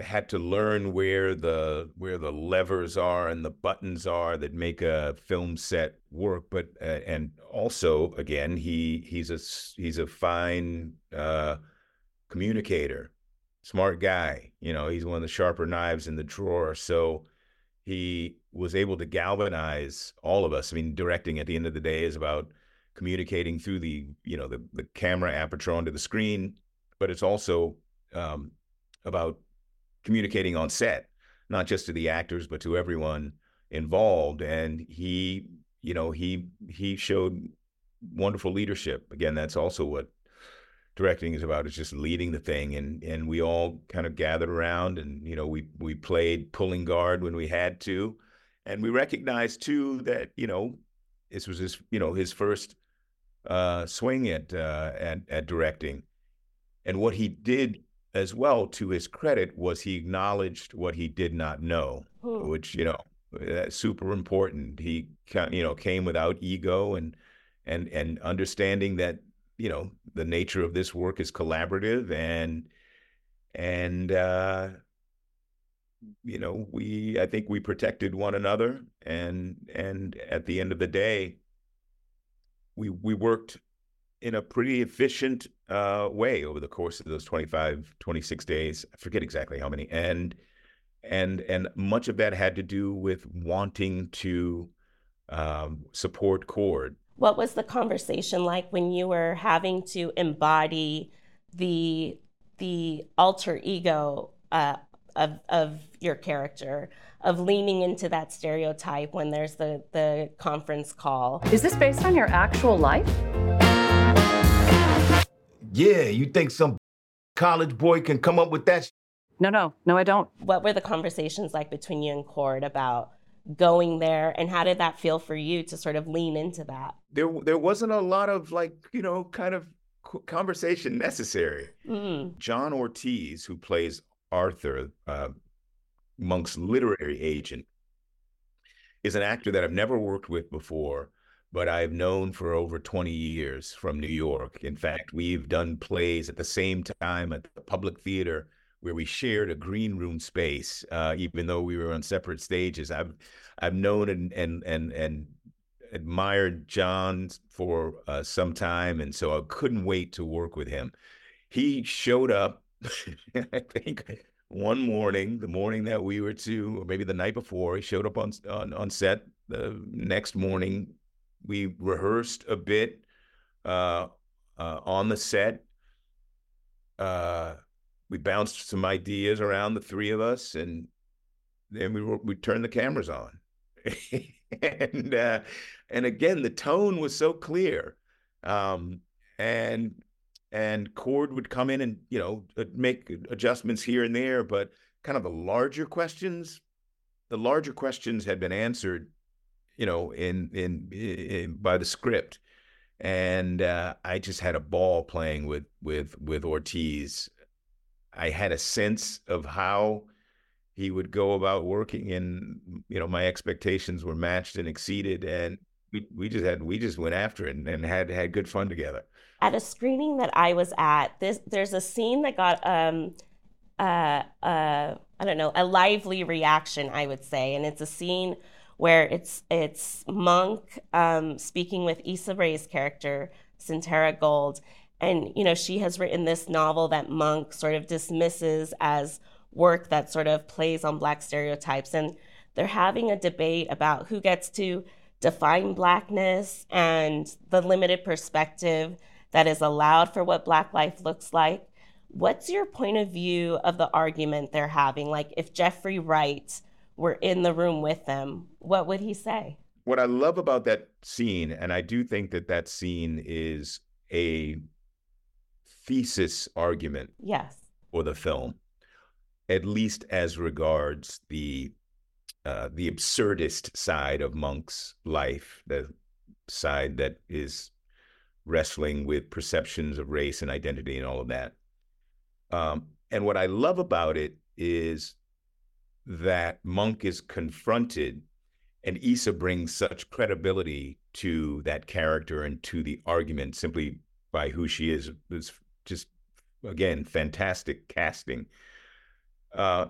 had to learn where the where the levers are and the buttons are that make a film set work. But uh, and also again, he he's a he's a fine uh, communicator, smart guy. You know, he's one of the sharper knives in the drawer. So he was able to galvanize all of us. I mean, directing at the end of the day is about communicating through the you know the the camera aperture onto the screen, but it's also um, about communicating on set, not just to the actors, but to everyone involved. And he, you know, he he showed wonderful leadership. Again, that's also what directing is about is just leading the thing and and we all kind of gathered around and you know we we played pulling guard when we had to and we recognized too that you know this was his you know his first uh swing at uh at, at directing and what he did as well, to his credit, was he acknowledged what he did not know, Hmm. which you know that's super important. He you know came without ego and and and understanding that you know the nature of this work is collaborative and and uh, you know we I think we protected one another and and at the end of the day we we worked in a pretty efficient uh, way over the course of those 25 26 days i forget exactly how many and and and much of that had to do with wanting to um, support cord. What was the conversation like when you were having to embody the the alter ego uh, of of your character, of leaning into that stereotype when there's the the conference call? Is this based on your actual life? Yeah, you think some college boy can come up with that? No, no, no, I don't. What were the conversations like between you and Cord about going there, and how did that feel for you to sort of lean into that? there there wasn't a lot of like you know kind of conversation necessary Mm. john ortiz who plays arthur uh, monk's literary agent is an actor that i've never worked with before but i've known for over 20 years from new york in fact we've done plays at the same time at the public theater where we shared a green room space uh, even though we were on separate stages i've i've known and and and and admired John for uh, some time, and so I couldn't wait to work with him. He showed up, I think, one morning, the morning that we were to, or maybe the night before. He showed up on on, on set. The next morning, we rehearsed a bit uh, uh, on the set. Uh, we bounced some ideas around the three of us, and then we were, we turned the cameras on. and uh, and again the tone was so clear um, and and cord would come in and you know uh, make adjustments here and there but kind of the larger questions the larger questions had been answered you know in in, in by the script. And uh, i just had a ball playing with with with ortiz. I had a sense of how he would go about working and you know my expectations were matched and exceeded and we, we just had we just went after it and, and had had good fun together At a screening that I was at, this there's a scene that got um uh uh I don't know a lively reaction I would say, and it's a scene where it's it's Monk um, speaking with Issa Rae's character Sintara Gold, and you know she has written this novel that Monk sort of dismisses as work that sort of plays on black stereotypes. And they're having a debate about who gets to define blackness and the limited perspective that is allowed for what black life looks like. What's your point of view of the argument they're having? Like if jeffrey wright were in the room with them what would he say? What i love about that scene and i do think that that scene is a thesis argument yes. for the film at least as regards the uh, the absurdist side of Monk's life, the side that is wrestling with perceptions of race and identity and all of that. Um, and what I love about it is that Monk is confronted, and Issa brings such credibility to that character and to the argument simply by who she is. It's just again fantastic casting Uh,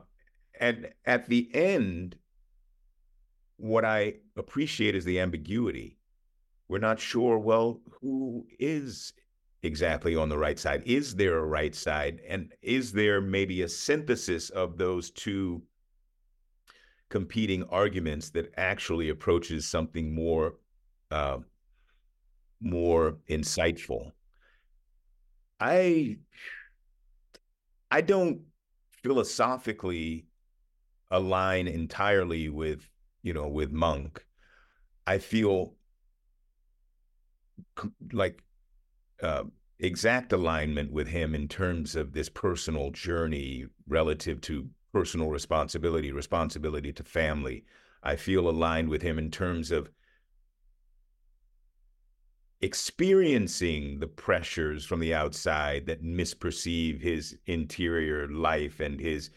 and at the end, what I appreciate is the ambiguity. We're not sure, well, who is exactly on the right side? Is there a right side? And is there maybe a synthesis of those two competing arguments that actually approaches something more uh, more insightful? I I don't philosophically align entirely with you know with Monk. I feel like uh, exact alignment with him in terms of this personal journey relative to personal responsibility, responsibility to family. I feel aligned with him in terms of experiencing the pressures from the outside that misperceive his interior life and his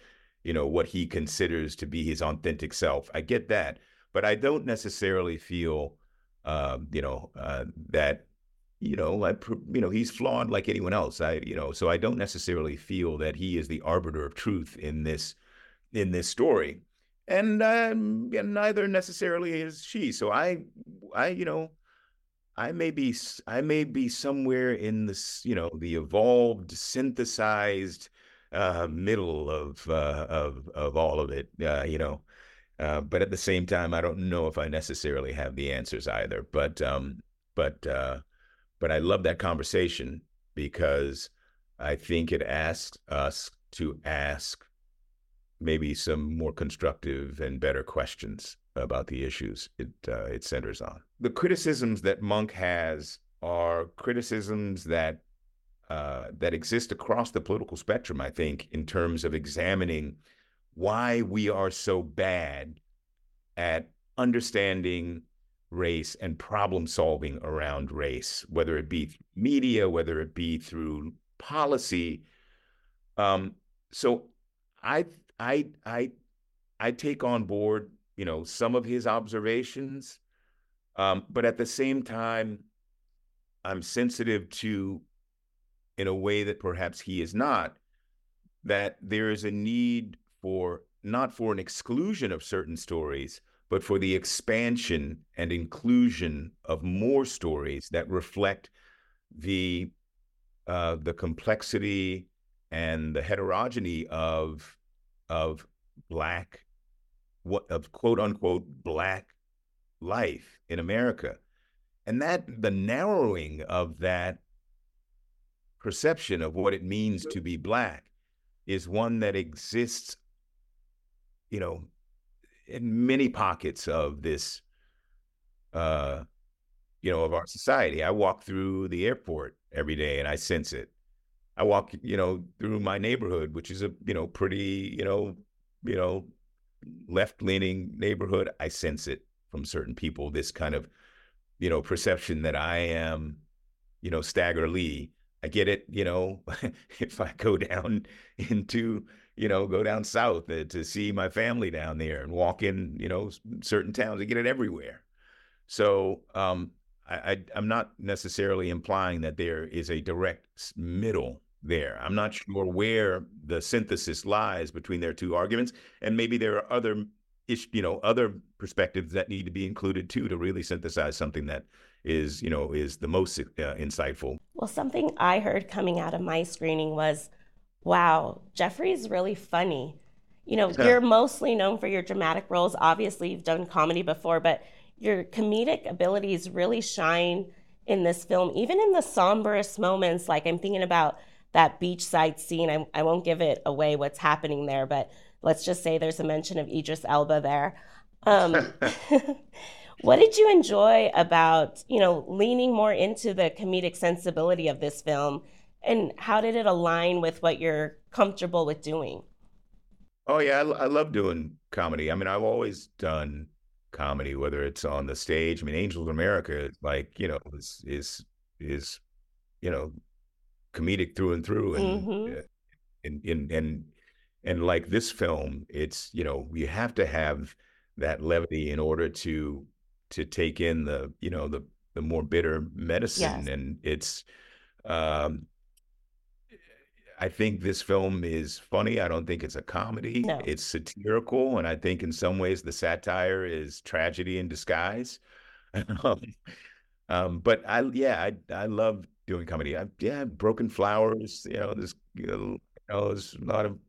you know what he considers to be his authentic self i get that but i don't necessarily feel uh, you know uh, that you know I, you know he's flawed like anyone else. I you know so i don't necessarily feel that he is the arbiter of truth in this in this story. And um, neither necessarily is she. So i i you know I may be I may be somewhere in this, you know, the evolved, synthesized uh, middle of uh, of of all of it, uh, you know. Uh, but at the same time, I don't know if I necessarily have the answers either. But um, but uh, but I love that conversation because I think it asks us to ask maybe some more constructive and better questions about the issues it uh, it centers on. The criticisms that Monk has are criticisms that uh, that exist across the political spectrum. I think in terms of examining why we are so bad at understanding race and problem solving around race, whether it be media, whether it be through policy. Um, so I I I I take on board you know, some of his observations. Um, but at the same time, I'm sensitive to, in a way that perhaps he is not, that there is a need for not for an exclusion of certain stories, but for the expansion and inclusion of more stories that reflect the uh, the complexity and the heterogeneity of of black what of quote unquote black life in America. And that the narrowing of that perception of what it means to be black is one that exists, you know, in many pockets of this uh you know of our society. I walk through the airport every day and I sense it. I walk, you know, through my neighborhood, which is a, you know, pretty, you know, you know, left leaning neighborhood, I sense it from certain people. This kind of, you know, perception that I am, you know, Stagger Lee. I get it, you know, if I go down into, you know, go down south uh, to see my family down there and walk in, you know, certain towns, I get it everywhere. So um, I, I'm not necessarily implying that there is a direct middle there. I'm not sure where the synthesis lies between their two arguments, and maybe there are other, you know, other perspectives that need to be included too to really synthesize something that is, you know, is the most uh, insightful. Well, something I heard coming out of my screening was, "Wow, Jeffrey's really funny." You know, you're mostly known for your dramatic roles. Obviously, you've done comedy before, but your comedic abilities really shine in this film, even in the somberest moments. Like I'm thinking about that beachside scene. I, I won't give it away what's happening there, but let's just say there's a mention of Idris Elba there. Um, what did you enjoy about you know leaning more into the comedic sensibility of this film, and how did it align with what you're comfortable with doing? Oh yeah, I, I love doing comedy. I mean, I've always done comedy, whether it's on the stage. I mean, Angels of America, like you know, is is is you know comedic through and through, and mm-hmm. and, and and and like this film, it's you know you have to have that levity in order to to take in the you know the the more bitter medicine, yes. and it's um, I think this film is funny. I don't think it's a comedy. No. It's satirical, and I think in some ways the satire is tragedy in disguise. um, but I, yeah, I, I love doing comedy. I, yeah, Broken Flowers. You know, there's, you know, you know, there's a lot of,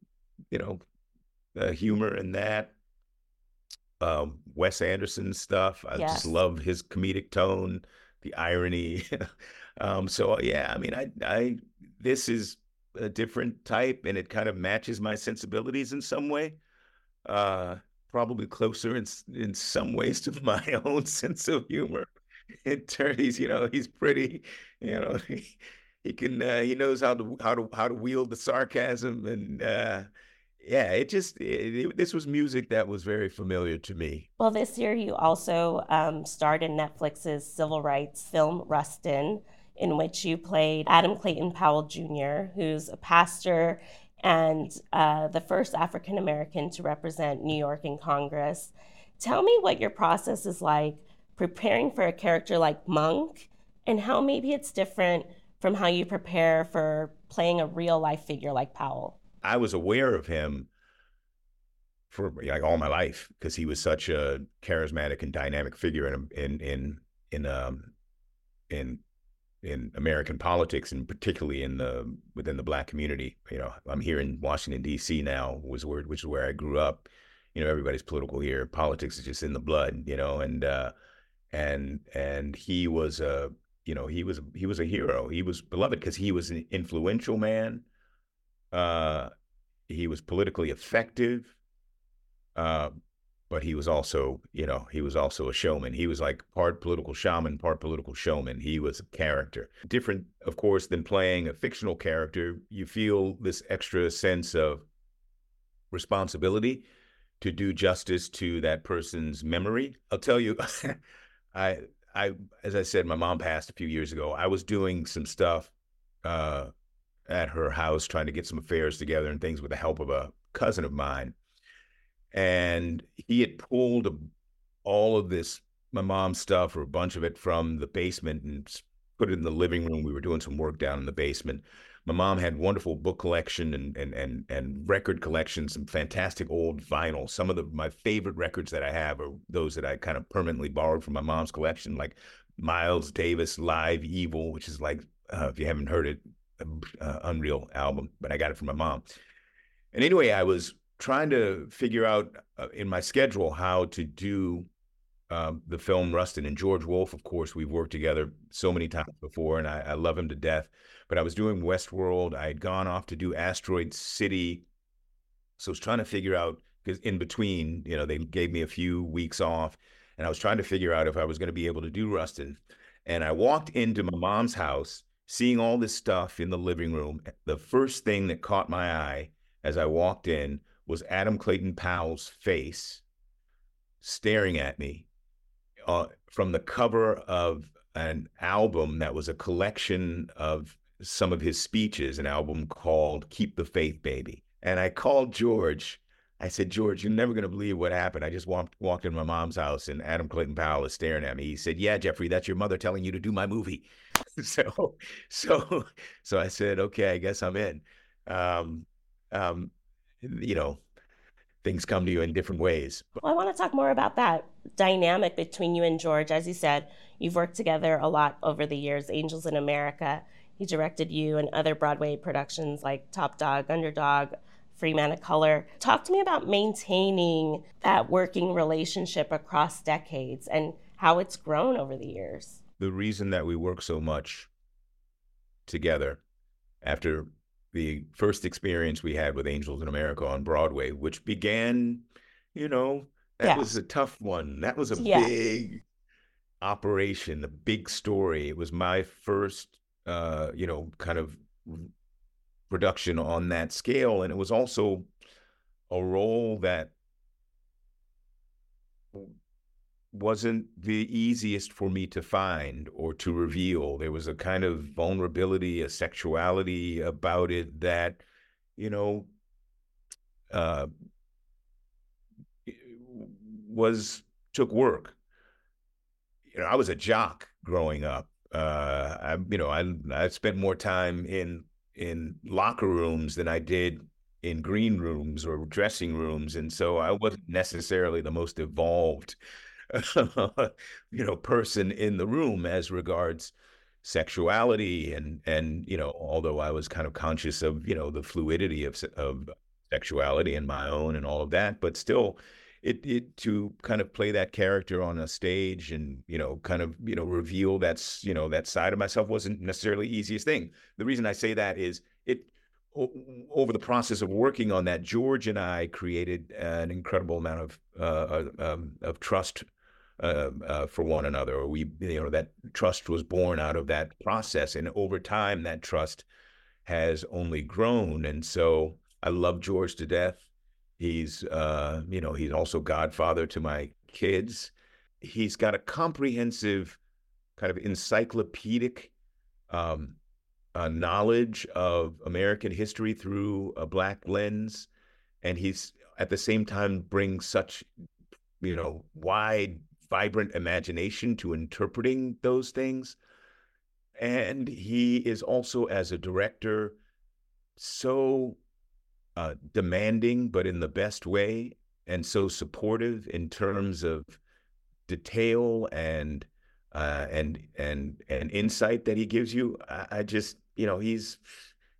you know, uh, humor in that. Um, Wes Anderson stuff. I Yes. just love his comedic tone, the irony. um, so yeah, I mean, I, I, this is a different type, and it kind of matches my sensibilities in some way. Uh, probably closer in in some ways to my own sense of humor. In turn, he's you know he's pretty, you know, he, he can uh, he knows how to how to how to wield the sarcasm and uh, yeah, it just it, it- this was music that was very familiar to me. Well, this year you also um, starred in Netflix's civil rights film Rustin, in which you played Adam Clayton Powell Jr., who's a pastor and uh, the first African American to represent New York in Congress. Tell me what your process is like preparing for a character like Monk and how maybe it's different from how you prepare for playing a real life figure like Powell. I was aware of him for like all my life because he was such a charismatic and dynamic figure in in in in um in in American politics and particularly in the within the black community. You know, I'm here in Washington D.C. now, was where which is where I grew up. You know, everybody's political here. Politics is just in the blood. You know, and uh, and and he was a you know he was he was a hero. He was beloved because he was an influential man. Uh, he was politically effective. Uh, but he was also, you know, he was also a showman. He was like part political shaman, part political showman. He was a character. Different, of course, than playing a fictional character. You feel this extra sense of responsibility to do justice to that person's memory. I'll tell you, I, I, as I said, my mom passed a few years ago. I was doing some stuff uh, at her house, trying to get some affairs together and things with the help of a cousin of mine and he had pulled all of this my mom's stuff or a bunch of it from the basement and put it in the living room. We were doing some work down in the basement. My mom had wonderful book collection and and and, and record collection some fantastic old vinyl. Some of the my favorite records that i have are those that i kind of permanently borrowed from my mom's collection like miles davis live evil which is like uh, if you haven't heard it uh, unreal album but i got it from my mom. And anyway i was trying to figure out uh, in my schedule how to do um, the film Rustin and George Wolfe. Of course, we've worked together so many times before, and I, I love him to death. But I was doing Westworld. I had gone off to do Asteroid City, so I was trying to figure out because in between, you know, they gave me a few weeks off, and I was trying to figure out if I was going to be able to do Rustin. And I walked into my mom's house, seeing all this stuff in the living room. The first thing that caught my eye as I walked in was Adam Clayton Powell's face staring at me uh, from the cover of an album that was a collection of some of his speeches, an album called Keep the Faith Baby. And I called George. I said, George, you're never going to believe what happened. I just walked, walked in my mom's house and Adam Clayton Powell is staring at me. He said, Yeah, Jeffrey, that's your mother telling you to do my movie. so, so, so I said, Okay, I guess I'm in. Um, um, you know, things come to you in different ways. Well, I want to talk more about that dynamic between you and George. As you said, you've worked together a lot over the years. Angels in America. He directed you and other Broadway productions like Top Dog, Underdog, Free Man of Color. Talk to me about maintaining that working relationship across decades and how it's grown over the years. The reason that we work so much together after the first experience we had with Angels in America on Broadway, which began, you know, that Yeah. was a tough one. That was a Yeah. big operation, a big story. It was my first, uh, you know, kind of production on that scale. And it was also a role that wasn't the easiest for me to find or to reveal. There was a kind of vulnerability, a sexuality about it that, you know, uh, was took work. You know, I was a jock growing up. Uh, I, you know, I I spent more time in in locker rooms than I did in green rooms or dressing rooms, and so I wasn't necessarily the most evolved, you know, person in the room as regards sexuality and and you know although I was kind of conscious of you know the fluidity of of sexuality and my own and all of that but still it it to kind of play that character on a stage and you know kind of you know reveal that's you know that side of myself wasn't necessarily the easiest thing. The reason I say that is it over the process of working on that George and I created an incredible amount of uh, um, of trust uh, uh, for one another. Or we, you know, that trust was born out of that process, and over time, that trust has only grown. And so, I love George to death. He's, uh, you know, he's also godfather to my kids. He's got a comprehensive, kind of encyclopedic um, uh, knowledge of American history through a black lens, and he's at the same time brings such, you know, wide vibrant imagination to interpreting those things. And he is also, as a director, so uh, demanding, but in the best way, and so supportive in terms of detail and uh, and and and insight that he gives you. I, I just, you know, he's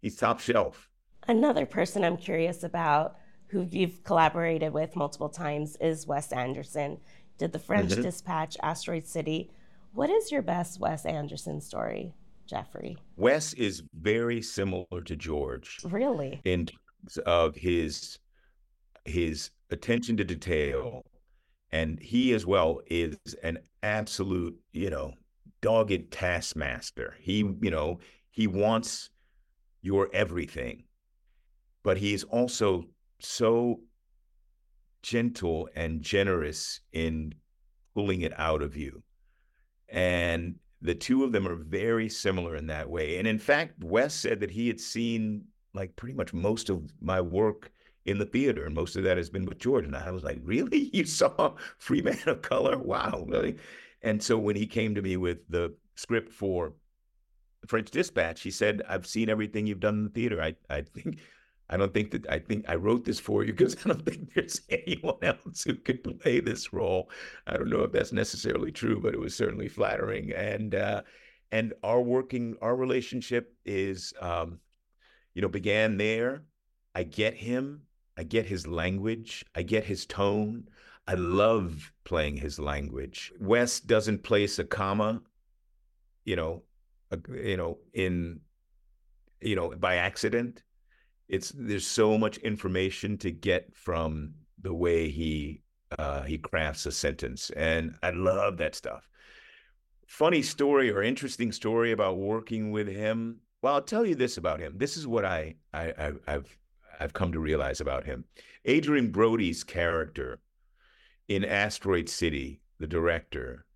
he's top shelf. Another person I'm curious about who you've collaborated with multiple times is Wes Anderson did the French mm-hmm. Dispatch, Asteroid City. What is your best Wes Anderson story, Jeffrey? Wes is very similar to George. Really? In terms of his his attention to detail. And he as well is an absolute, you know, dogged taskmaster. He, you know, he wants your everything. But he's also so gentle and generous in pulling it out of you. And the two of them are very similar in that way. And in fact, Wes said that he had seen like pretty much most of my work in the theater, and most of that has been with George. And I was like, really? You saw Free Man of Color? Wow. Really? And so when he came to me with the script for French Dispatch, he said, I've seen everything you've done in the theater. I, I think I don't think that I think I wrote this for you because I don't think there's anyone else who could play this role. I don't know if that's necessarily true, but it was certainly flattering. And uh, and our working our relationship is um, you know began there. I get him. I get his language. I get his tone. I love playing his language. Wes doesn't place a comma, you know, a, you know, in you know by accident it's there's so much information to get from the way he uh, he crafts a sentence, and I love that stuff. Funny story or interesting story about working with him. Well, I'll tell you this about him. This is what I, I I've I've come to realize about him. Adrien Brody's character in Asteroid City, the director,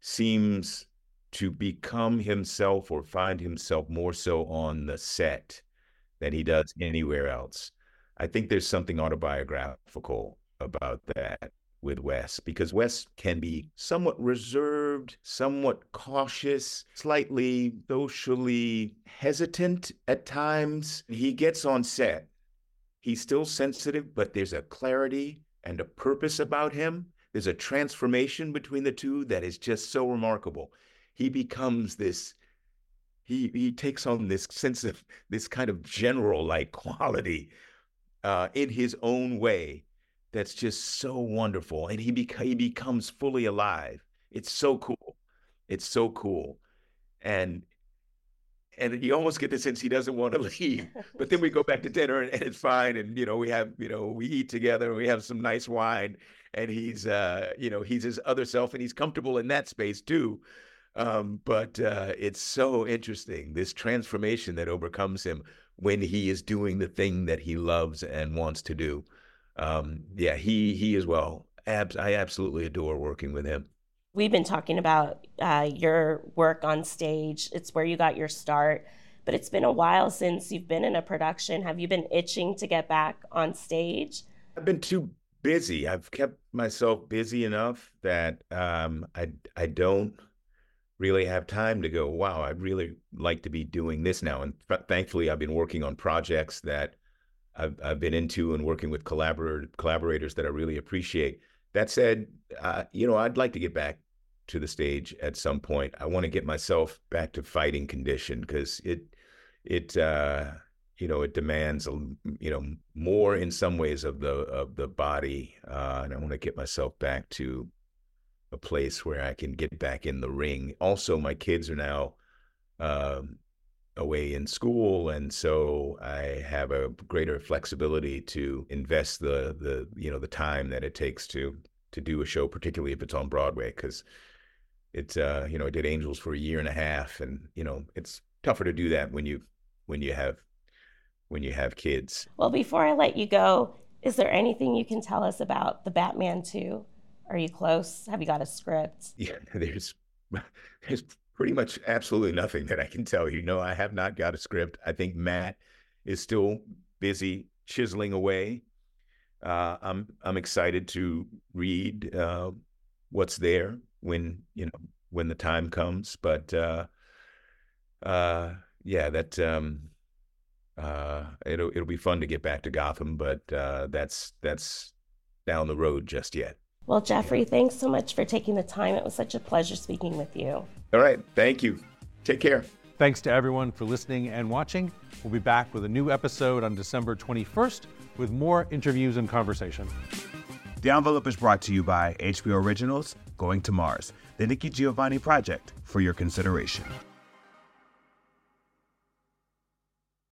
seems to become himself or find himself more so on the set than he does anywhere else. I think there's something autobiographical about that with Wes because Wes can be somewhat reserved, somewhat cautious, slightly socially hesitant at times. He gets on set. He's still sensitive, but there's a clarity and a purpose about him. There's a transformation between the two that is just so remarkable. He becomes this he he takes on this sense of this kind of general like quality uh, in his own way that's just so wonderful and he, bec- he becomes fully alive. It's so cool. It's so cool. And and you almost get the sense he doesn't want to leave. But then we go back to dinner and, and, it's fine and you know we have you know we eat together and we have some nice wine and he's uh you know he's his other self and he's comfortable in that space too um, but uh, it's so interesting this transformation that overcomes him when he is doing the thing that he loves and wants to do. Um, yeah, he he as well. Abs- I absolutely adore working with him. We've been talking about uh, your work on stage. It's where you got your start, but it's been a while since you've been in a production. Have you been itching to get back on stage? I've been too busy. I've kept myself busy enough that um, I I don't really have time to go, wow, I'd really like to be doing this now. And th- thankfully, I've been working on projects that I've, I've been into and working with collaborator, collaborators that I really appreciate. That said, uh, you know, I'd like to get back to the stage at some point. I want to get myself back to fighting condition because it, it, uh, you know, it demands, you know, more in some ways of the of the body, uh, and I want to get myself back to a place where I can get back in the ring. Also, my kids are now um, away in school, and so I have a greater flexibility to invest the the you know the time that it takes to to do a show, particularly if it's on Broadway, because it's uh, you know I did Angels for a year and a half, and you know it's tougher to do that when you when you have when you have kids. Well, before I let you go, is there anything you can tell us about the Batman 2? Are you close? Have you got a script? Yeah, there's there's pretty much absolutely nothing that I can tell you. No, I have not got a script. I think Matt is still busy chiseling away. Uh, I'm I'm excited to read uh, what's there when you know when the time comes. But uh, uh yeah, that um, uh, it'll it'll be fun to get back to Gotham, but uh, that's that's down the road just yet. Well, Jeffrey, thanks so much for taking the time. It was such a pleasure speaking with you. All right, thank you. Take care. Thanks to everyone for listening and watching. We'll be back with a new episode on December 21st with more interviews and conversation. The Envelope is brought to you by HBO Originals, Going to Mars, the Nikki Giovanni Project, for your consideration.